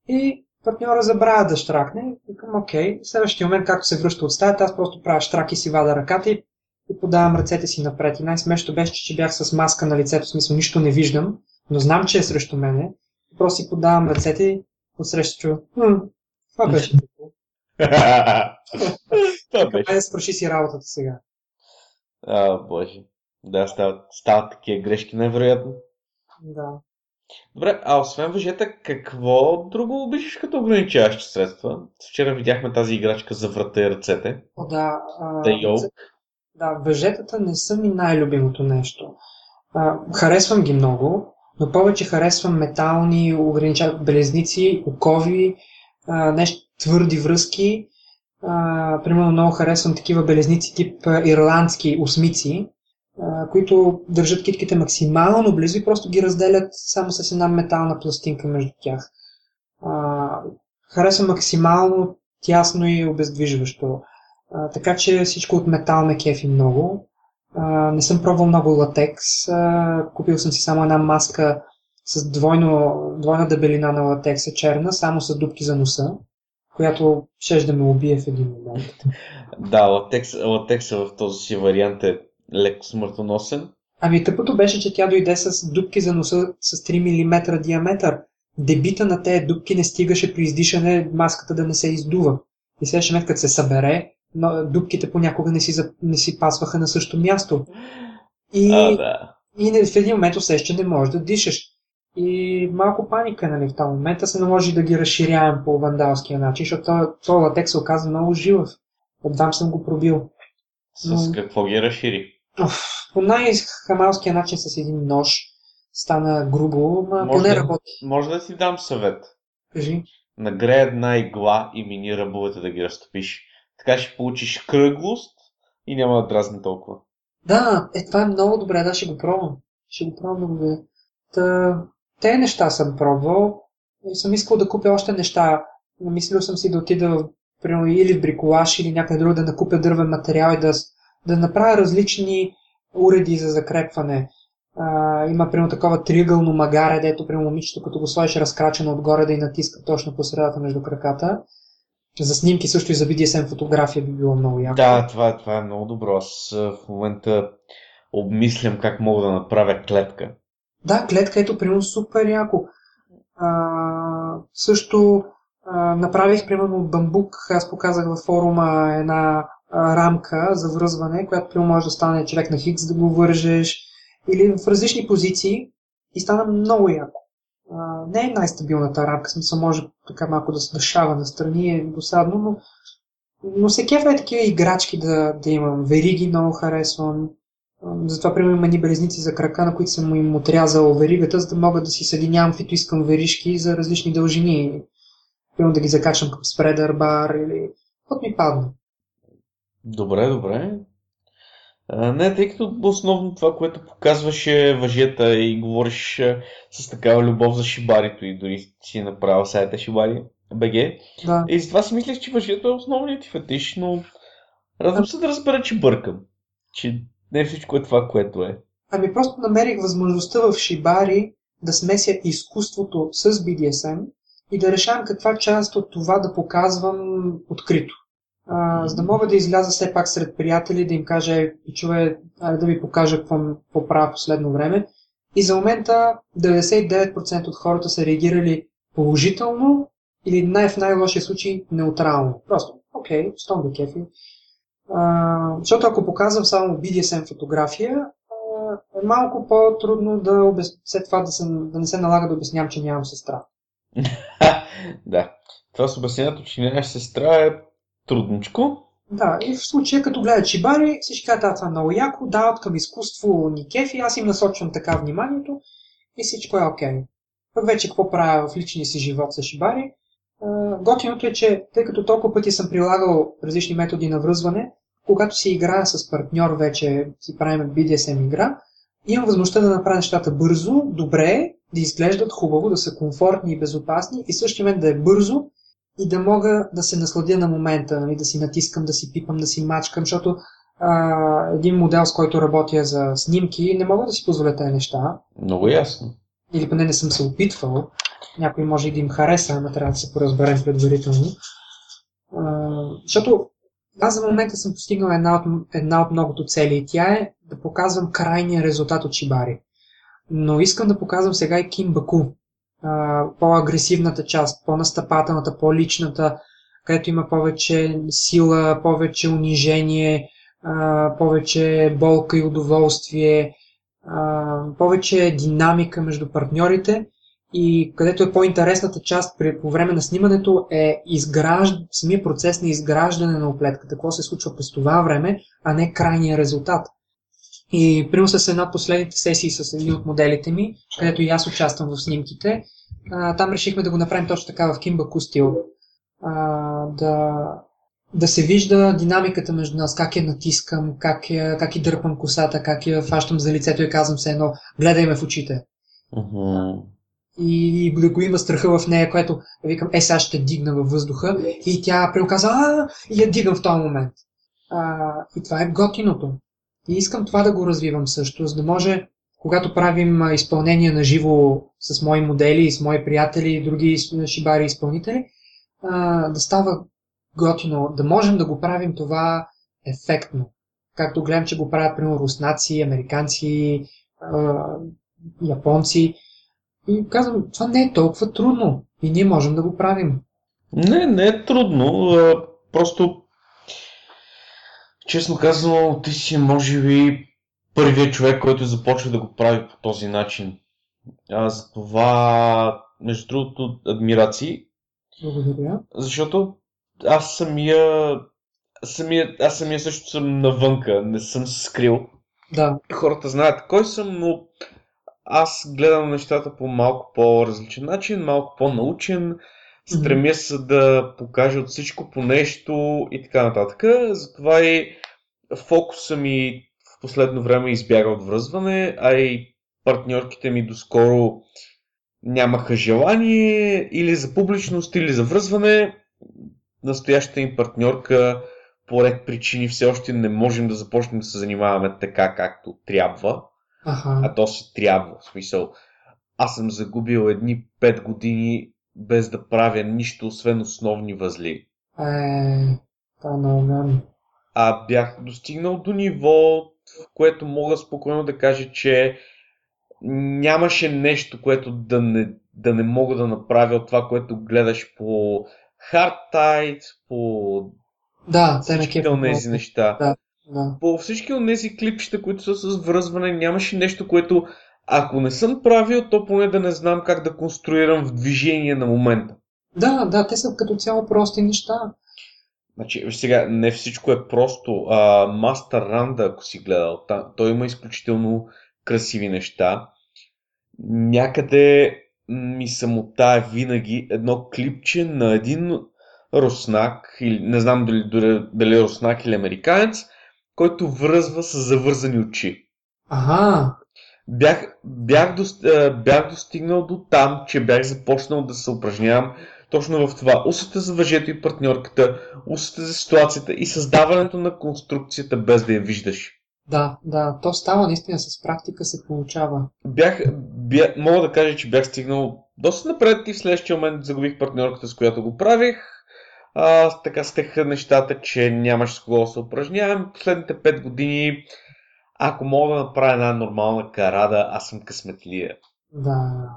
И партньора забравя да штракне. Викам, окей, в следващия момент, както се връща от стаята, аз просто правя штрак и си вада ръката и, и подавам ръцете си напред. И най-смешно беше, че бях с маска на лицето, в смисъл нищо не виждам, но знам, че е срещу мене. Просто си подавам ръцете и отсреща чу. Това беше. Това беше. Да спроши си работата сега. А, боже. Да, стават, стават такива грешки, невероятно. Да. Добре, а освен въжета, какво друго обичаш като ограничаващи средства? Вчера видяхме тази играчка за врата и ръцете. О, да. А, The Да, въжетата не са ми най-любимото нещо. А, харесвам ги много, но повече харесвам метални огранича... белезници, окови, а, нещо твърди връзки. А, примерно много харесвам такива белезници тип ирландски осмици, които държат китките максимално близо и просто ги разделят само с една метална пластинка между тях. А, харесвам максимално тясно и обездвижващо. А, така че всичко от метал ме кефи много. А, не съм пробвал много латекс. А, купил съм си само една маска с двойно, двойна дебелина на латекса черна, само с дубки за носа, която ще да ме убие в един момент. Да, латекс, латекса в този си вариант е леко смъртоносен. Ами тъпото беше, че тя дойде с дубки за носа с 3 мм диаметър. Дебита на тези дубки не стигаше при издишане маската да не се издува. И следващия като се събере, но дубките понякога не си, не си пасваха на същото място. И, а, да. и в един момент усеща, че не можеш да дишаш. И малко паника, нали, в този момент се наложи да ги разширявам по вандалския начин, защото този латекс се оказа много живъв. Отдам съм го пробил. С Но... какво ги разшири? По най-хамалския начин с един нож стана грубо, но може поне да, работи. Може да си дам съвет. Кажи. Нагрее една игла и мини ръбовете да ги разтопиш. Така ще получиш кръглост и няма да дразни толкова. Да, е, това е много добре, да, ще го пробвам. Ще го пробвам много добре. Та, те неща съм пробвал и съм искал да купя още неща. Мислил съм си да отида примерно, или в бриколаж, или някъде друго да накупя дървен материал и да, да направя различни уреди за закрепване. А, има примерно такова триъгълно магаре, дето примерно момичето, като го сложиш разкрачено отгоре да и натиска точно по средата между краката. За снимки също и за BDSM фотография би било много яко. Да, това, това е много добро. Аз в момента обмислям как мога да направя клетка. Да, клетка ето, примерно, супер яко. А, също а, направих, примерно, от бамбук. Аз показах във форума една рамка за връзване, която, може да стане човек на хикс да го вържеш или в различни позиции и стана много яко. Не е най-стабилната рамка, смисъл може така малко да се дъшава настрани, е досадно, но, но се кефа е такива играчки да, да имам. Вериги много харесвам. Затова, примерно, има ни белезници за крака, на които съм им отрязал веригата, за да мога да си съединявам каквито искам веришки за различни дължини. Примерно да ги закачам към спредър бар или каквото ми падне. Добре, добре. А, не, тъй като основно това, което показваше въжета и говориш с такава любов за шибарито и дори си направил сайта Шибари БГ. Да. И затова си мислех, че въжето е основният ти фетиш, но радвам се да разбера, че бъркам. Че не всичко е това, което е. Ами просто намерих възможността в Шибари да смеся изкуството с BDSM и да решавам каква част от това да показвам открито. А, за да мога да изляза все пак сред приятели, да им кажа, чуве, да ви покажа какво, какво правя последно време. И за момента 99% от хората са реагирали положително или най- в най-лошия случай неутрално. Просто, окей, стом да кефи. Защото ако показвам само BDSM фотография, е малко по-трудно да обяс... след това да, се, да не се налага да обяснявам, че нямам сестра. да. Това с обяснението, че нямаш сестра е трудничко. Да, и в случая като гледат Чибари, всички казват, това е много яко, дават към изкуство ни кефи, аз им насочвам така вниманието и всичко е окей. Okay. Пък вече какво правя в личния си живот с Шибари? Готиното е, че тъй като толкова пъти съм прилагал различни методи на връзване, когато си играя с партньор вече, си правим BDSM игра, имам възможността да направя нещата бързо, добре, да изглеждат хубаво, да са комфортни и безопасни и същия момент да е бързо и да мога да се насладя на момента, нали, да си натискам, да си пипам, да си мачкам, защото а, един модел, с който работя за снимки, не мога да си позволя тези неща. Много ясно. Или поне не съм се опитвал. Някой може и да им хареса, ама трябва да се поразберем предварително. А, защото аз за момента съм постигнал една от, една от многото цели и тя е да показвам крайния резултат от Шибари. Но искам да показвам сега и Ким Баку, по-агресивната част, по-настъпателната, по-личната, където има повече сила, повече унижение, повече болка и удоволствие, повече динамика между партньорите и където е по-интересната част при, по време на снимането е изгражд... самия процес на изграждане на оплетката, какво се случва през това време, а не крайния резултат. И примерно с една от последните сесии с един от моделите ми, където и аз участвам в снимките, а, там решихме да го направим точно така в Кимбаку стил. А, да, да се вижда динамиката между нас, как я натискам, как, я, как и дърпам косата, как я фащам за лицето и казвам се едно, гледай ме в очите. Uh-huh. И да го има страха в нея, което викам, е, сега ще дигна във въздуха. И тя преоказа, а, и я дигам в този момент. А, и това е готиното. И искам това да го развивам също, за да може, когато правим изпълнение на живо с мои модели, с мои приятели и други шибари изпълнители, да става готино, да можем да го правим това ефектно. Както гледам, че го правят, примерно, руснаци, американци, японци. И казвам, това не е толкова трудно и ние можем да го правим. Не, не е трудно. Просто, честно казано, ти си може би първият човек, който започва да го прави по този начин. А, за това, между другото, адмирации. Благодаря. Защото аз самия, самия, аз самия също съм навънка, не съм се скрил. Да. Хората знаят кой съм, но аз гледам нещата по малко по-различен начин, малко по-научен, стремя се да покажа от всичко по нещо и така нататък. Затова и фокуса ми в последно време избяга от връзване, а и партньорките ми доскоро нямаха желание или за публичност, или за връзване. Настоящата им партньорка по ред причини все още не можем да започнем да се занимаваме така, както трябва. Ага. А то си трябва. В смисъл, аз съм загубил едни 5 години без да правя нищо, освен основни възли. Е, това е много. А бях достигнал до ниво, в което мога спокойно да кажа, че нямаше нещо, което да не, да не мога да направя от това, което гледаш по Hard Tide, по Да, кеф. от тези неща. Да, да. По всички от тези клипчета, които са с връзване, нямаше нещо, което ако не съм правил, то поне да не знам как да конструирам в движение на момента. Да, да, те са като цяло прости неща. Значи, сега, не всичко е просто. А, Master Randa, ако си гледал, та, той има изключително красиви неща. Някъде ми самота винаги едно клипче на един руснак, или не знам дали, дали, дали е руснак или американец, който връзва с завързани очи. Ага, Бях, бях, дос, а, бях достигнал до там, че бях започнал да се упражнявам точно в това. Усета за въжето и партньорката, усета за ситуацията и създаването на конструкцията без да я виждаш. да, да. То става наистина с практика се получава. Бях, бя, мога да кажа, че бях стигнал доста напред и в следващия момент загубих партньорката, с която го правих. А, така стеха нещата, че нямаше с кого да се упражнявам. Последните 5 години, ако мога да направя една нормална карада, аз съм късметлия. Да.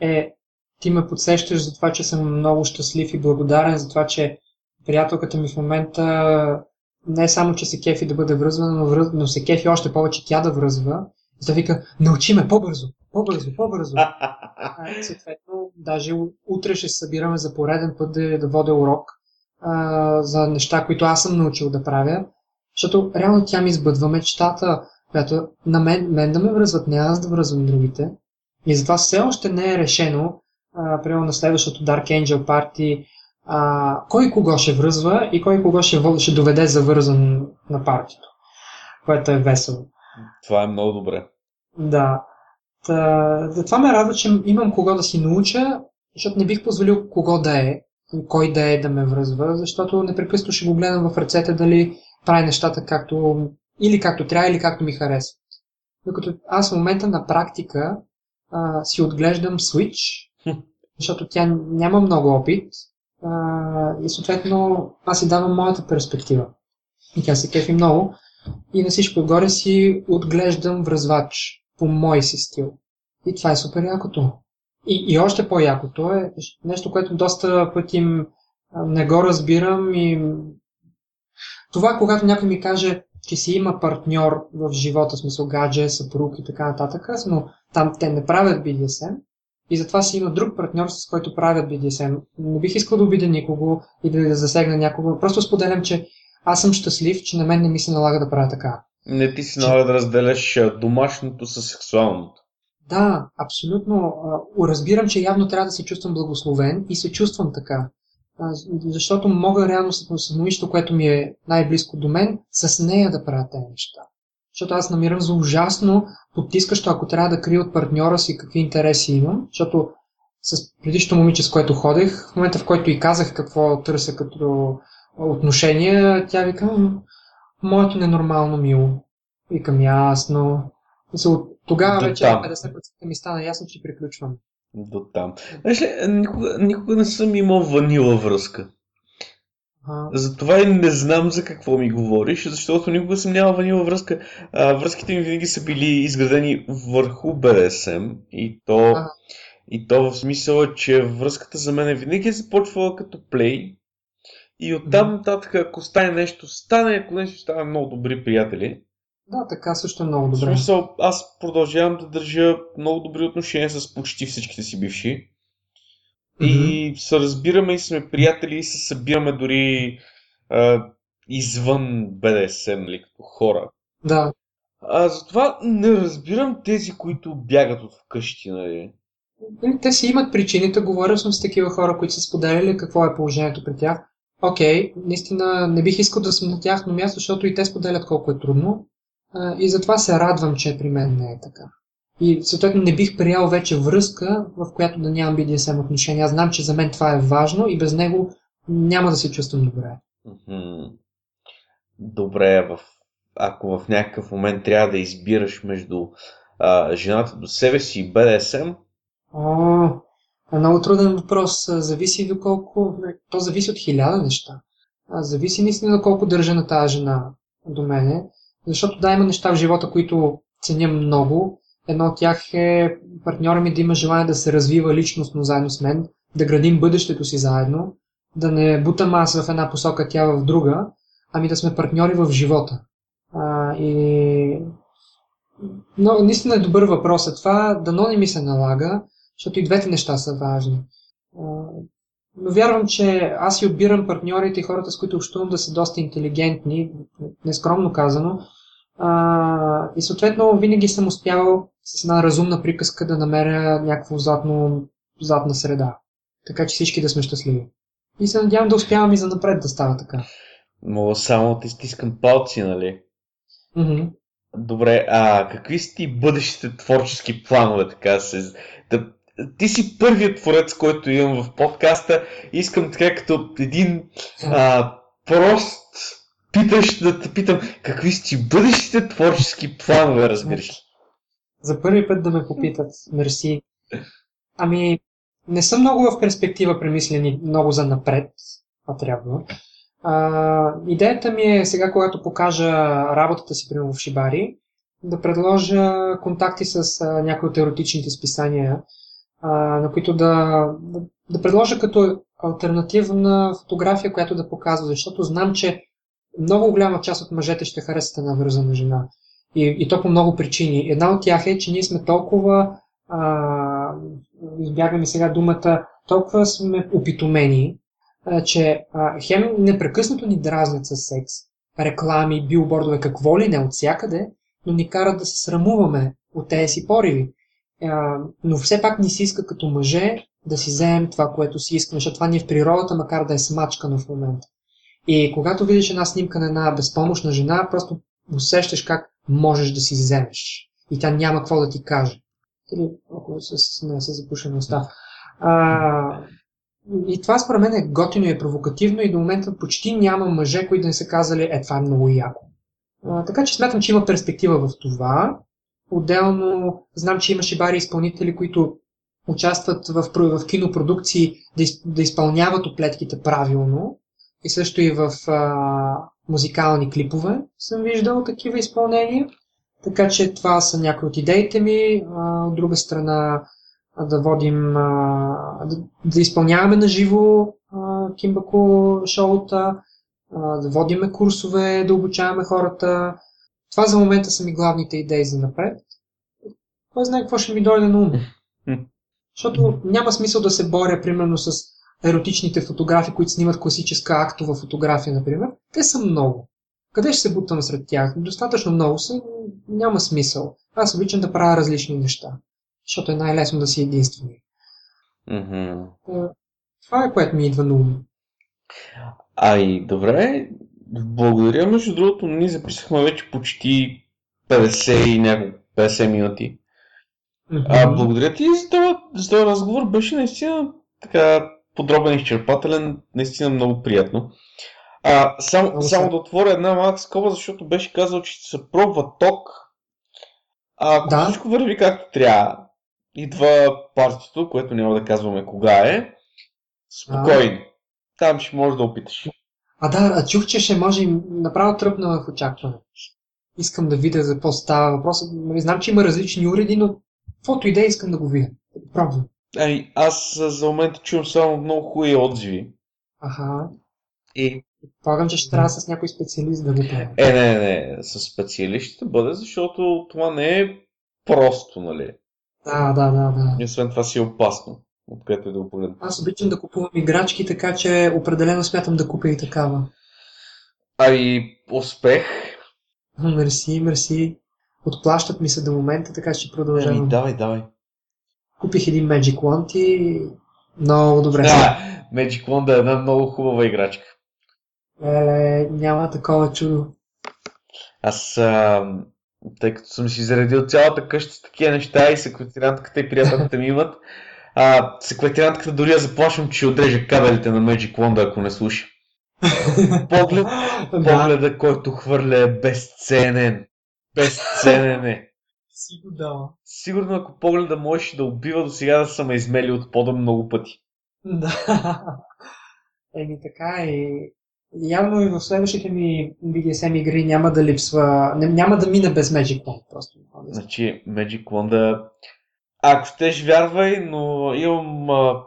Е, ти ме подсещаш за това, че съм много щастлив и благодарен за това, че приятелката ми в момента не само, че се кефи да бъде връзвана, но, връз... но се кефи още повече тя да връзва. И да вика, научи ме по-бързо, по-бързо, по-бързо. А, съответно, даже утре ще се събираме за пореден път да, да водя урок а, за неща, които аз съм научил да правя, защото реално тя ми избъдва мечтата, която на мен, мен да ме връзват, не аз да връзвам другите. И затова все още не е решено, а, примерно на следващото Dark Angel Party, а, кой кого ще връзва и кой кого ще, ще доведе завързан на партито, което е весело. Това е много добре. Да. Та, това ме радва, че имам кого да си науча, защото не бих позволил кого да е, кой да е да ме връзва, защото непрекъснато ще го гледам в ръцете дали прави нещата както или както трябва, или както ми харесва. Докато аз в момента на практика а, си отглеждам Switch, защото тя няма много опит а, и съответно аз си давам моята перспектива. И тя се кефи много. И на всичко отгоре си отглеждам връзвач по мой си стил. И това е супер якото. И, и още по-якото е нещо, което доста пъти не го разбирам и това, когато някой ми каже, че си има партньор в живота, смисъл гадже, съпруг и така нататък, но там те не правят BDSM и затова си има друг партньор, с който правят BDSM. Не бих искал да обидя никого и да, засегна някого. Просто споделям, че аз съм щастлив, че на мен не ми се налага да правя така. Не ти си налага да разделяш домашното с сексуалното. Да, абсолютно. Разбирам, че явно трябва да се чувствам благословен и се чувствам така. Защото мога реално с момичето, което ми е най-близко до мен, с нея да правя тези неща. Защото аз намирам за ужасно потискащо, ако трябва да крия от партньора си какви интереси имам, защото с предишното момиче, с което ходех, в момента в който и казах какво търся като отношение, тя вика, моето ненормално мило. Викам ясно. От тогава вече 50% ми стана ясно, че приключвам. До там. Знаеш ли, никога, никога не съм имал ванила връзка. Ага. Затова и не знам за какво ми говориш, защото никога съм нямал ванила връзка. А, връзките ми винаги са били изградени върху BDSM и то, ага. и то в смисъл, че връзката за мен винаги е започвала като плей и оттам нататък, ако стане нещо, стане, ако нещо стане много добри приятели. Да, така също е много добре. В смисъл, аз продължавам да държа много добри отношения с почти всичките си бивши. Mm-hmm. И се разбираме и сме приятели и се събираме дори а, извън БДСМ, нали, като хора. Да. А затова не разбирам тези, които бягат от вкъщи, нали. Те си имат причините, говорил съм с такива хора, които са споделяли какво е положението при тях. Окей, наистина не бих искал да съм на тяхно място, защото и те споделят колко е трудно. И затова се радвам, че при мен не е така. И съответно не бих приял вече връзка, в която да нямам BDSM отношения. Аз знам, че за мен това е важно и без него няма да се чувствам добре. Добре, в... ако в някакъв момент трябва да избираш между а, жената до себе си и BDSM? О, е много труден въпрос. Зависи доколко... То зависи от хиляда неща. Зависи наистина доколко държа на тази жена до мене. Защото да, има неща в живота, които ценя много. Едно от тях е партньора ми да има желание да се развива личностно заедно с мен, да градим бъдещето си заедно, да не бутам аз в една посока, тя в друга, ами да сме партньори в живота. А, и... Но наистина е добър въпрос. А това дано не ми се налага, защото и двете неща са важни. Но вярвам, че аз си отбирам партньорите и хората, с които общувам да са доста интелигентни, нескромно казано. А, и съответно винаги съм успявал с една разумна приказка да намеря някакво задно, задна среда. Така че всички да сме щастливи. И се надявам да успявам и за напред да става така. Мога само да стискам палци, нали? Mm-hmm. Добре, а какви са ти бъдещите творчески планове, така се... Да, ти си първият творец, който имам в подкаста. Искам така като един а, прост питаш да те питам какви са ти бъдещите творчески планове, разбираш ли? За първи път да ме попитат. Мерси. Ами, не съм много в перспектива премислени много за напред. Това трябва. А, идеята ми е сега, когато покажа работата си, примерно в Шибари, да предложа контакти с а, някои от еротичните списания, на които да, да, да предложа като альтернативна фотография, която да показва, защото знам, че много голяма част от мъжете ще харесат една вързана жена. И, и то по много причини. Една от тях е, че ние сме толкова, а, избягаме сега думата, толкова сме опитомени, а, че а, хем непрекъснато ни дразнят с секс, реклами, билбордове, какво ли не от всякъде, но ни карат да се срамуваме от тези си пориви. Но все пак ни си иска като мъже да си вземем това, което си искаме, защото това ни е в природата, макар да е смачкано в момента. И когато видиш една снимка на една безпомощна жена, просто усещаш как можеш да си вземеш. И тя няма какво да ти каже. Или ако с, не с запушеността. А, и това според мен е готино и е провокативно и до момента почти няма мъже, които да не са казали, е това е много яко. А, така че смятам, че има перспектива в това. Отделно знам, че имаше бари изпълнители, които участват в, в кинопродукции да, из, да изпълняват оплетките правилно и също и в а, музикални клипове съм виждал такива изпълнения. Така че това са някои от идеите ми. А, от друга страна да водим, а, да, да изпълняваме на живо Кимбако шоута, а, да водиме курсове, да обучаваме хората. Това за момента са ми главните идеи за напред. Кой знае какво ще ми дойде на ум. Защото няма смисъл да се боря, примерно, с еротичните фотографии, които снимат класическа актова фотография, например, те са много. къде ще се бутам сред тях? Достатъчно много са, няма смисъл. Аз обичам да правя различни неща, защото е най-лесно да си единствен. Mm-hmm. Това е което ми идва на ум. Ай, добре. Благодаря, между другото, ние записахме вече почти 50 и няколко 50 минути. Mm-hmm. А, благодаря ти за този, за този разговор. Беше наистина така подробен и изчерпателен, наистина много приятно. А, сам, само да отворя една малка скоба, защото беше казал, че се пробва ток. А ако да. всичко върви както трябва, идва партито, което няма да казваме кога е, спокойно. Там ще можеш да опиташ. А да, а чух, че ще може направо тръпна в очакване. Искам да видя за какво става въпрос. Нали, знам, че има различни уреди, но каквото идея искам да го видя. Пробвам. Ами, аз за момента чувам само много хубави отзиви. Аха. И... Предполагам, че ще трябва с някой специалист да го прави. Е, не, не, с специалист ще бъде, защото това не е просто, нали? Да, да, да, да. И освен това си е опасно, откъдето и да го погледна. Аз обичам да купувам играчки, така че определено смятам да купя и такава. А и успех. Мерси, мерси. Отплащат ми се до момента, така че продължавам. Еми, давай, давай. Купих един Magic Wand и много добре. Да, Magic Wand е една много хубава играчка. Леле, няма такова чудо. Аз, а, тъй като съм си заредил цялата къща с такива неща и секретариантката и приятелката ми имат, а, секретариантката дори я заплашвам, че ще отреже кабелите на Magic Wand, ако не слуша. Поглед, погледа, който хвърля е безценен. Безценен е. Сигурно да. Сигурно ако погледа можеш да убива до сега да са ме измели от пода много пъти. Да. Еми така и явно и в следващите ми BDSM игри няма да липсва, няма да мина без Magic Wand просто. Значи Magic Wand ако щеш вярвай, но имам а,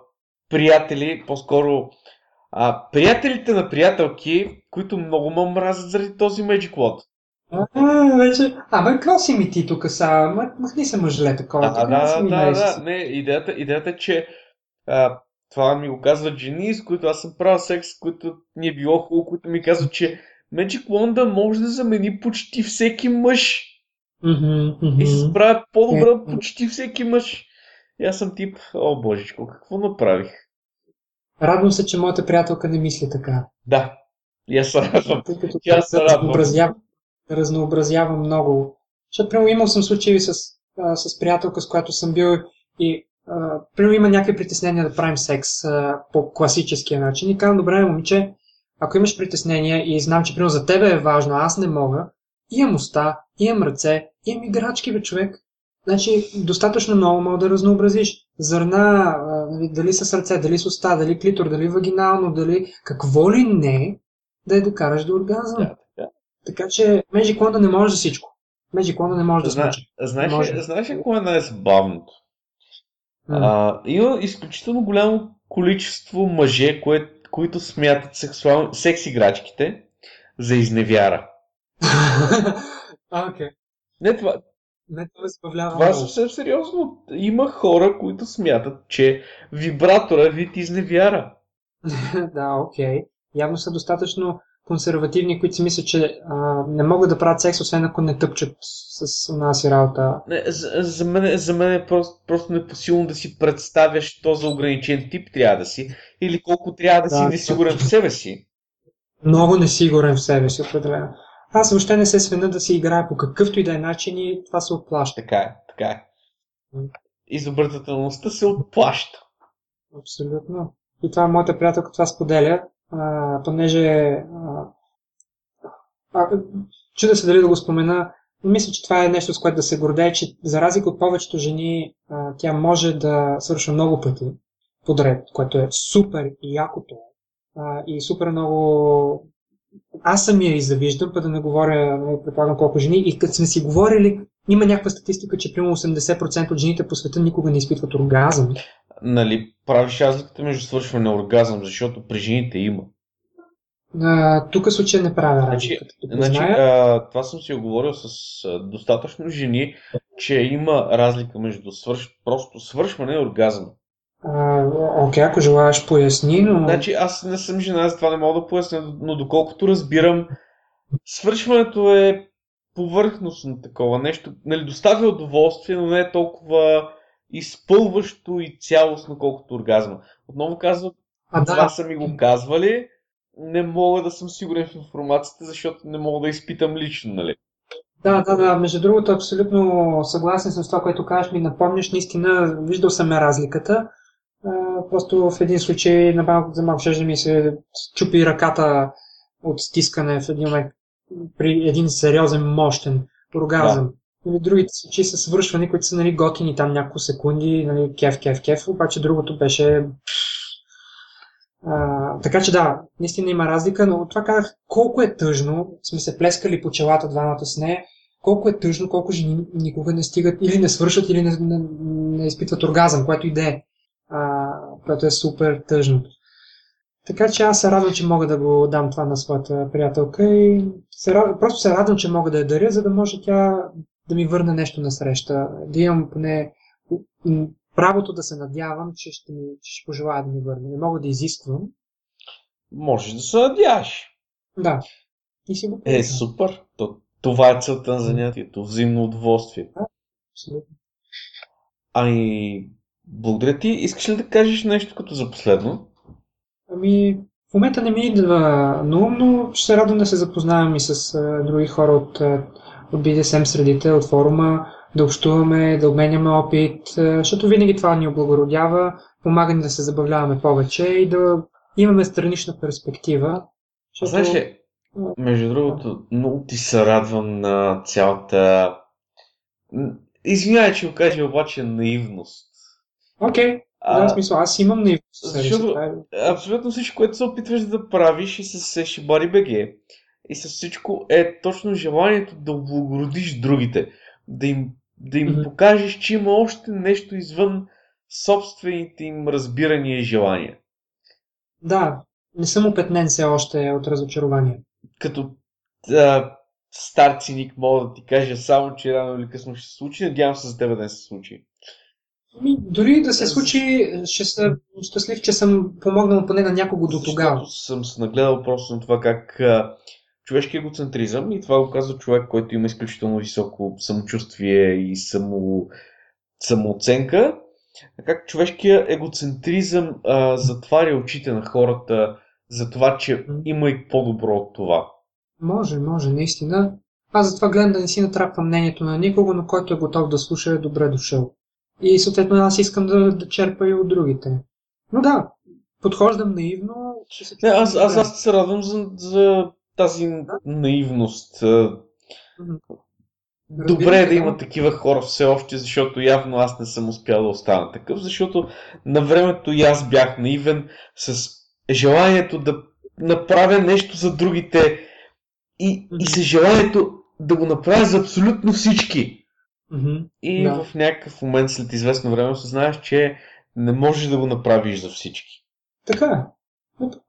приятели, по-скоро а, приятелите на приятелки, които много ме мразят заради този Magic Wand. А, вече... Абе, какво си ми ти тук са? Махни се мъжле такова. Да, да, да, да, не, идеята, идеята е, че а, това ми го казват жени, с които аз съм правил секс, които ни е било хубаво, които ми казват, че Magic Wand може да замени почти всеки мъж. Mm-hmm, mm-hmm. И се справя по-добре от почти всеки мъж. И аз съм тип, о божичко, какво направих? Радвам се, че моята приятелка не мисли така. Да, и аз се радвам. Тъй като тя се разнообразява, разнообразява много. Защото, примерно, имал съм случаи с, а, с приятелка, с която съм бил и а, примерно има някакви притеснения да правим секс а, по класическия начин и казвам, добре, момиче, ако имаш притеснения и знам, че примерно за тебе е важно, аз не мога, имам уста, имам ръце, имам играчки, бе, човек. Значи, достатъчно много мога да разнообразиш. Зърна, нали, дали с ръце, дали с уста, дали клитор, дали вагинално, дали какво ли не, да я докараш до оргазъм. Да, да. Така че Magic Wand не може за всичко. Magic Wand не може да Зна, случи. Знаеш, може. знаеш ли кое е най-забавното? А, има изключително голямо количество мъже, кое, които смятат сексуал... секс играчките за изневяра. окей. Okay. Не, това, не, това забавлява. Това е съвсем сериозно. Има хора, които смятат, че вибратора вид изневяра. да, окей. Okay. Явно са достатъчно консервативни, които си мислят, че а, не могат да правят секс, освен ако не тъпчат с една си работа. Не, за, за, мен, за мен е просто, просто непосилно да си представяш, то за ограничен тип трябва да си, или колко трябва да, да си несигурен в себе си. Много несигурен в себе си, определено. Аз въобще не се свина да си играя по какъвто и да е начин и това се отплаща. Така е, така е. Изобретателността се отплаща. Абсолютно. И това моята приятелка това споделя, а, понеже а, а, чуда се дали да го спомена, мисля, че това е нещо, с което да се гордее, че за разлика от повечето жени, а, тя може да свършва много пъти подред, което е супер и якото. А, и супер много аз самия и завиждам, па да не говоря, нали, предполагам колко жени. И като сме си говорили, има някаква статистика, че примерно 80% от жените по света никога не изпитват оргазъм. Нали, правиш разликата между свършване на оргазъм, защото при жените има. А, тук случай не правя значи, значи, а, това съм си оговорил с а, достатъчно жени, че има разлика между свърш, просто свършване и оргазъм. Окей, okay, ако желаеш поясни, но... Значи аз не съм жена, за това не мога да поясня, но доколкото разбирам, свършването е повърхностно такова нещо. Нали, доставя удоволствие, но не е толкова изпълващо и цялостно, колкото оргазма. Отново казвам, а, това да. са ми го казвали, не мога да съм сигурен в информацията, защото не мога да изпитам лично, нали? Да, да, да. Между другото, абсолютно съгласен съм с това, което кажеш. Ми напомняш, наистина, виждал съм разликата. Просто в един случай на малко, за малко ще ми се чупи ръката от стискане в един момент при един сериозен, мощен оргазъм. Да. Нали, другите случаи са свършвани, които са нали, готини там няколко секунди, нали, кеф, кеф, кеф, обаче другото беше а, така че да, наистина има разлика, но това казах колко е тъжно, сме се плескали по челата двамата с нея, колко е тъжно, колко жени никога не стигат или не свършат, или не, не, не изпитват оргазъм, което и да е. Което е супер тъжно. Така че аз се радвам, че мога да го дам това на своята приятелка и се, просто се радвам, че мога да я даря, за да може тя да ми върне нещо на среща. Да имам поне правото да се надявам, че ще, ми, че ще пожелая да ми върне. Не мога да изисквам. Можеш да се надяваш. Да. И си го Е, супер. То, това е целта на занятието. Взаимно удоволствие. Да, абсолютно. Ами, благодаря ти. Искаш ли да кажеш нещо като за последно? Ами, в момента не ми идва на ум, но ще се радвам да се запознавам и с а, други хора от, от BDSM средите, от форума да общуваме, да обменяме опит, е, защото винаги това ни облагородява, помага ни да се забавляваме повече и да имаме странична перспектива. Защото... Знаеш ли, между другото, много ти се радвам на цялата... Извинявай, че го кажа обаче наивност. Окей, okay. да, смисъл, аз имам наивност. Защото абсолютно всичко, което се опитваш да правиш и с Шибари БГ и с всичко е точно желанието да облагородиш другите, да им да им mm-hmm. покажеш, че има още нещо извън собствените им разбирания и желания. Да, не съм опетнен все още от разочарование. Като а, стар циник мога да ти кажа само, че рано или късно ще се случи. Надявам се за теб да не се случи. Ми, дори да се случи, ще съм щастлив, че съм помогнал поне на някого до тогава. Съм се нагледал просто на това как а, човешки егоцентризъм и това го казва човек, който има изключително високо самочувствие и само, самооценка. Как човешкият егоцентризъм а, затваря очите на хората за това, че има и по-добро от това. Може, може, наистина. Аз затова гледам да не си натрапвам мнението на никого, но който е готов да слуша е добре дошъл. И съответно аз искам да, да черпа и от другите. Но да, подхождам наивно. Ще се не, аз, аз, аз се радвам за, за тази наивност. Добре е да има такива хора все още, защото явно аз не съм успял да остана такъв, защото на времето и аз бях наивен с желанието да направя нещо за другите и, и с желанието да го направя за абсолютно всички. Mm-hmm. И да. в някакъв момент след известно време знаеш, че не можеш да го направиш за всички. Така е.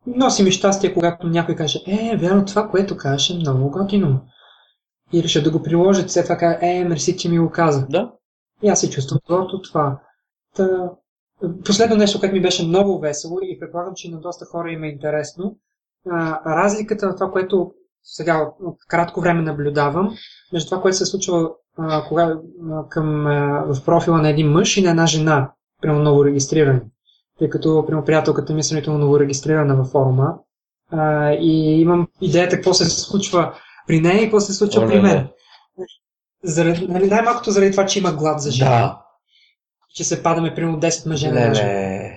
Носи ми щастие, когато някой каже, е, вярно, това, което кажеш е много готино. И реша да го приложи, след това каже, е, мерси, че ми го каза. Да. И аз се чувствам горд от това. Та... Последно нещо, което ми беше много весело и предполагам, че на доста хора им е интересно, а, разликата на това, което сега от кратко време наблюдавам, между това, което се случва а, кога, а, към, а, в профила на един мъж и на една жена, прямо ново регистрирани тъй като прямо приятелката ми е сравнително ново регистрирана във форума. А, и имам идеята какво се случва при нея и какво се случва О, при мен. Заради, нали, най-малкото заради това, че има глад за жена. Да. Че се падаме примерно 10 мъже на жена.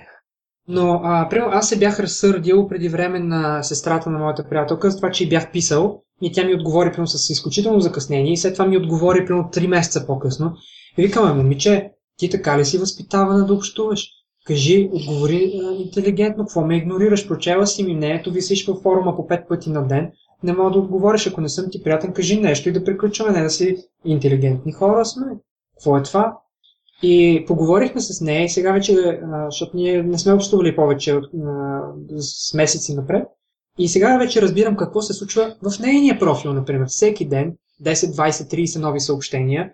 Но а, примерно, аз се бях разсърдил преди време на сестрата на моята приятелка за това, че бях писал и тя ми отговори примерно с изключително закъснение и след това ми отговори примерно 3 месеца по-късно. И викаме, момиче, ти така ли си възпитавана да общуваш? Кажи, отговори интелигентно, какво ме игнорираш, прочела си ми мнението, висиш във форума по пет пъти на ден, не мога да отговориш, ако не съм ти приятен, кажи нещо и да приключваме, не да си интелигентни хора сме. Какво е това? И поговорихме с нея и сега вече, защото ние не сме общували повече от, с месеци напред, и сега вече разбирам какво се случва в нейния профил, например. Всеки ден 10, 20, 30 нови съобщения,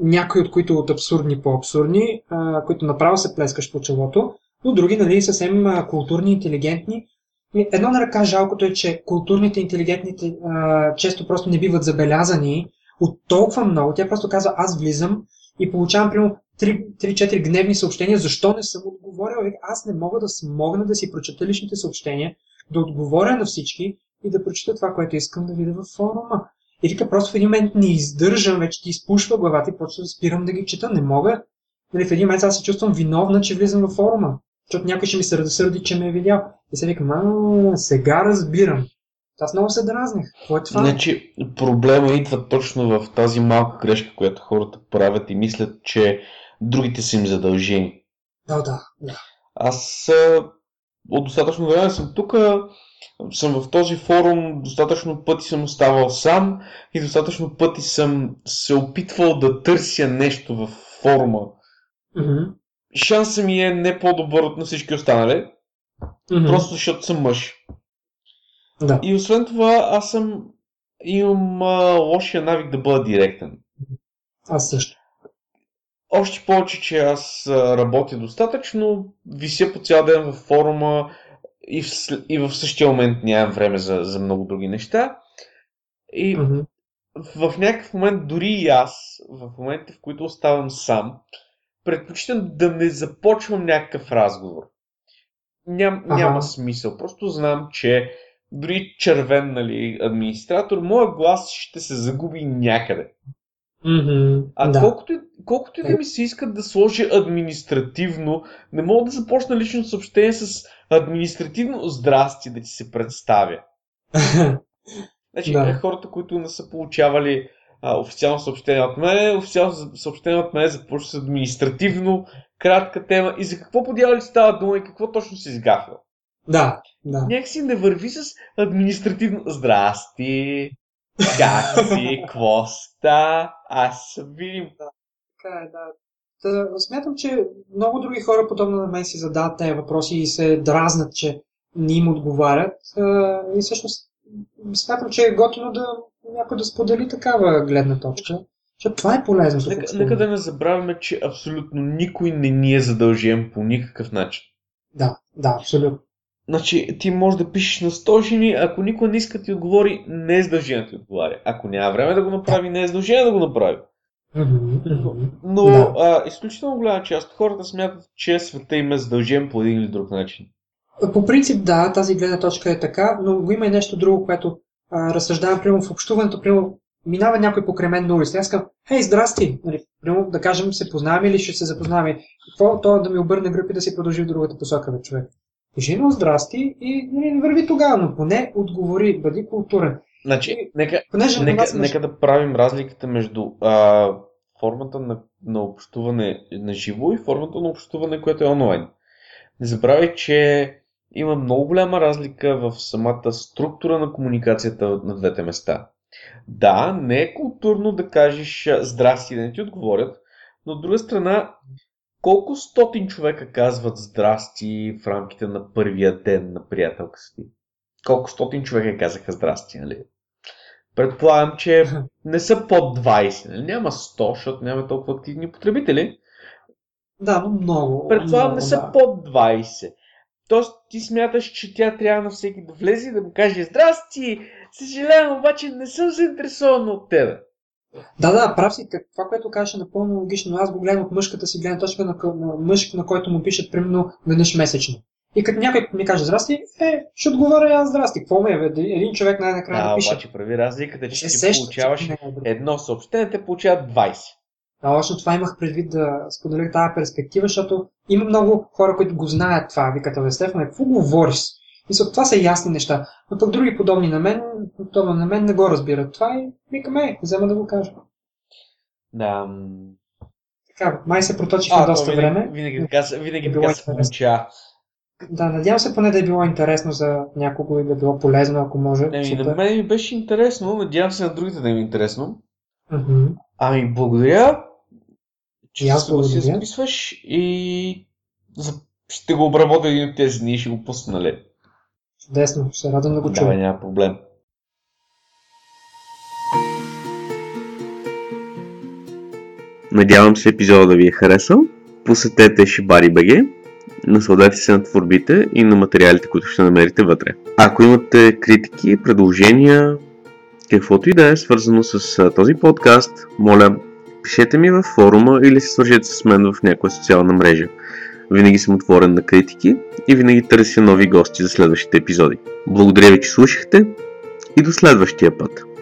някои от които от абсурдни по-абсурдни, а, които направо се плескаш по челото, но други, нали, съвсем а, културни, интелигентни. Едно на ръка жалкото е, че културните, интелигентните а, често просто не биват забелязани от толкова много. Тя просто казва, аз влизам и получавам примерно 3-4 гневни съобщения, защо не съм отговорил. Аз не мога да смогна да си прочета личните съобщения, да отговоря на всички и да прочета това, което искам да видя във форума. И вика, просто в един момент не издържам, вече ти изпушва главата и просто спирам да ги чета. Не мога. Нали, в един момент аз се чувствам виновна, че влизам във форума. Защото някой ще ми се разсърди, че ме е видял. И се викам, а, сега разбирам. Аз много се дразних. Какво е това? Значи, проблема идва точно в тази малка грешка, която хората правят и мислят, че другите са им задължени. Да, да, да. Аз от достатъчно време съм тук, съм в този форум, достатъчно пъти съм оставал сам и достатъчно пъти съм се опитвал да търся нещо в форума. Mm-hmm. Шансът ми е не по-добър от на всички останали, mm-hmm. просто защото съм мъж. Да. И освен това, аз съм имам а, лошия навик да бъда директен. Аз също. Още повече, че аз работя достатъчно, вися по цял ден в форума и в, и в същия момент нямам време за, за много други неща. И mm-hmm. в някакъв момент дори и аз, в момента в които оставам сам, предпочитам да не започвам някакъв разговор. Ням, ага. Няма смисъл. Просто знам, че дори червен нали, администратор, моят глас ще се загуби някъде. Mm-hmm, а да. колкото, колкото и да ми се искат да сложи административно, не мога да започна лично съобщение с административно здрасти да ти се представя. значи, да. хората, които не са получавали а, официално съобщение от мен, официално съобщение от мен започва с административно кратка тема и за какво подява ли става дума и какво точно се изгафва. Да, да. Някакси не върви с административно здрасти, как си, кво ста, аз видим. Да, така е, да. Та, смятам, че много други хора, подобно на мен, си задават тези въпроси и се дразнат, че не им отговарят. И всъщност смятам, че е готино да някой да сподели такава гледна точка. Защото това е полезно. Нека, нека да не забравяме, че абсолютно никой не ни е задължен по никакъв начин. Да, да, абсолютно. Значи, ти можеш да пишеш на 100 жени, ако никой не иска да ти отговори, не е задължен да ти отговаря. Ако няма време да го направи, не е задължен да го направи. Но, но да. а, изключително голяма част от хората смятат, че света им е задължен по един или друг начин. По принцип, да, тази гледна точка е така, но го има и нещо друго, което а, разсъждавам, примерно в общуването, примерно минава някой покрай мен на улица. Аз казвам, хей, здрасти! Нали, примерно, да кажем, се познаваме или ще се запознаваме. Какво то да ми обърне гръб и да си продължи в другата посока, бе, човек. Кажи му здрасти и нали, върви тогава, но поне отговори, бъди културен. Значи, нека, понеже нека, нека, нека да правим разликата между а, формата на, на общуване на живо и формата на общуване, което е онлайн. Не забравяй, че има много голяма разлика в самата структура на комуникацията на двете места. Да, не е културно да кажеш здрасти да не ти отговорят, но от друга страна колко стотин човека казват здрасти в рамките на първия ден на приятелка си? Колко стотин човека казаха здрасти, нали? Предполагам, че не са под 20, нали? Няма 100, защото няма толкова активни потребители. Да, но много. Предполагам, много, не са да. под 20. Тоест, ти смяташ, че тя трябва на всеки да влезе и да му каже Здрасти! Съжалявам, обаче не съм заинтересован от тебе. Да, да, прав си. Това, което кажеш е напълно логично. Аз го гледам от мъжката си гледна точка на, на мъж, на който му пишат примерно веднъж месечно. И като някой ми каже здрасти, е, ще отговоря аз здрасти. Какво ме е? Един човек най-накрая да, да пише. обаче прави разликата, че Е, ти сеща, получаваш не е едно съобщение, те получават 20. А, точно това имах предвид да споделя тази перспектива, защото има много хора, които го знаят това. Викат, Стефан, какво говориш? Мисля, това са ясни неща. Но пък други подобни на мен, подобни на мен не го разбират това и викаме, взема да го кажа. Да. Така, май се проточихме доста винаги, време. Винаги така, винаги така се получава. Да, надявам се поне да е било интересно за някого и да е било полезно, ако може. Еми, Супер. на мен ми беше интересно, надявам се на другите да им е интересно. Мгм. Ами, благодаря, че аз се записваш и за... ще го обработя един от тези дни и ще го пусна, нали? Чудесно, ще се радвам да го чуя. няма проблем. Надявам се епизода да ви е харесал. Посетете Shibari.bg, Насладете се на творбите и на материалите, които ще намерите вътре. Ако имате критики, предложения, каквото и да е свързано с този подкаст, моля, пишете ми във форума или се свържете с мен в някоя социална мрежа. Винаги съм отворен на критики и винаги търся нови гости за следващите епизоди. Благодаря ви, че слушахте и до следващия път.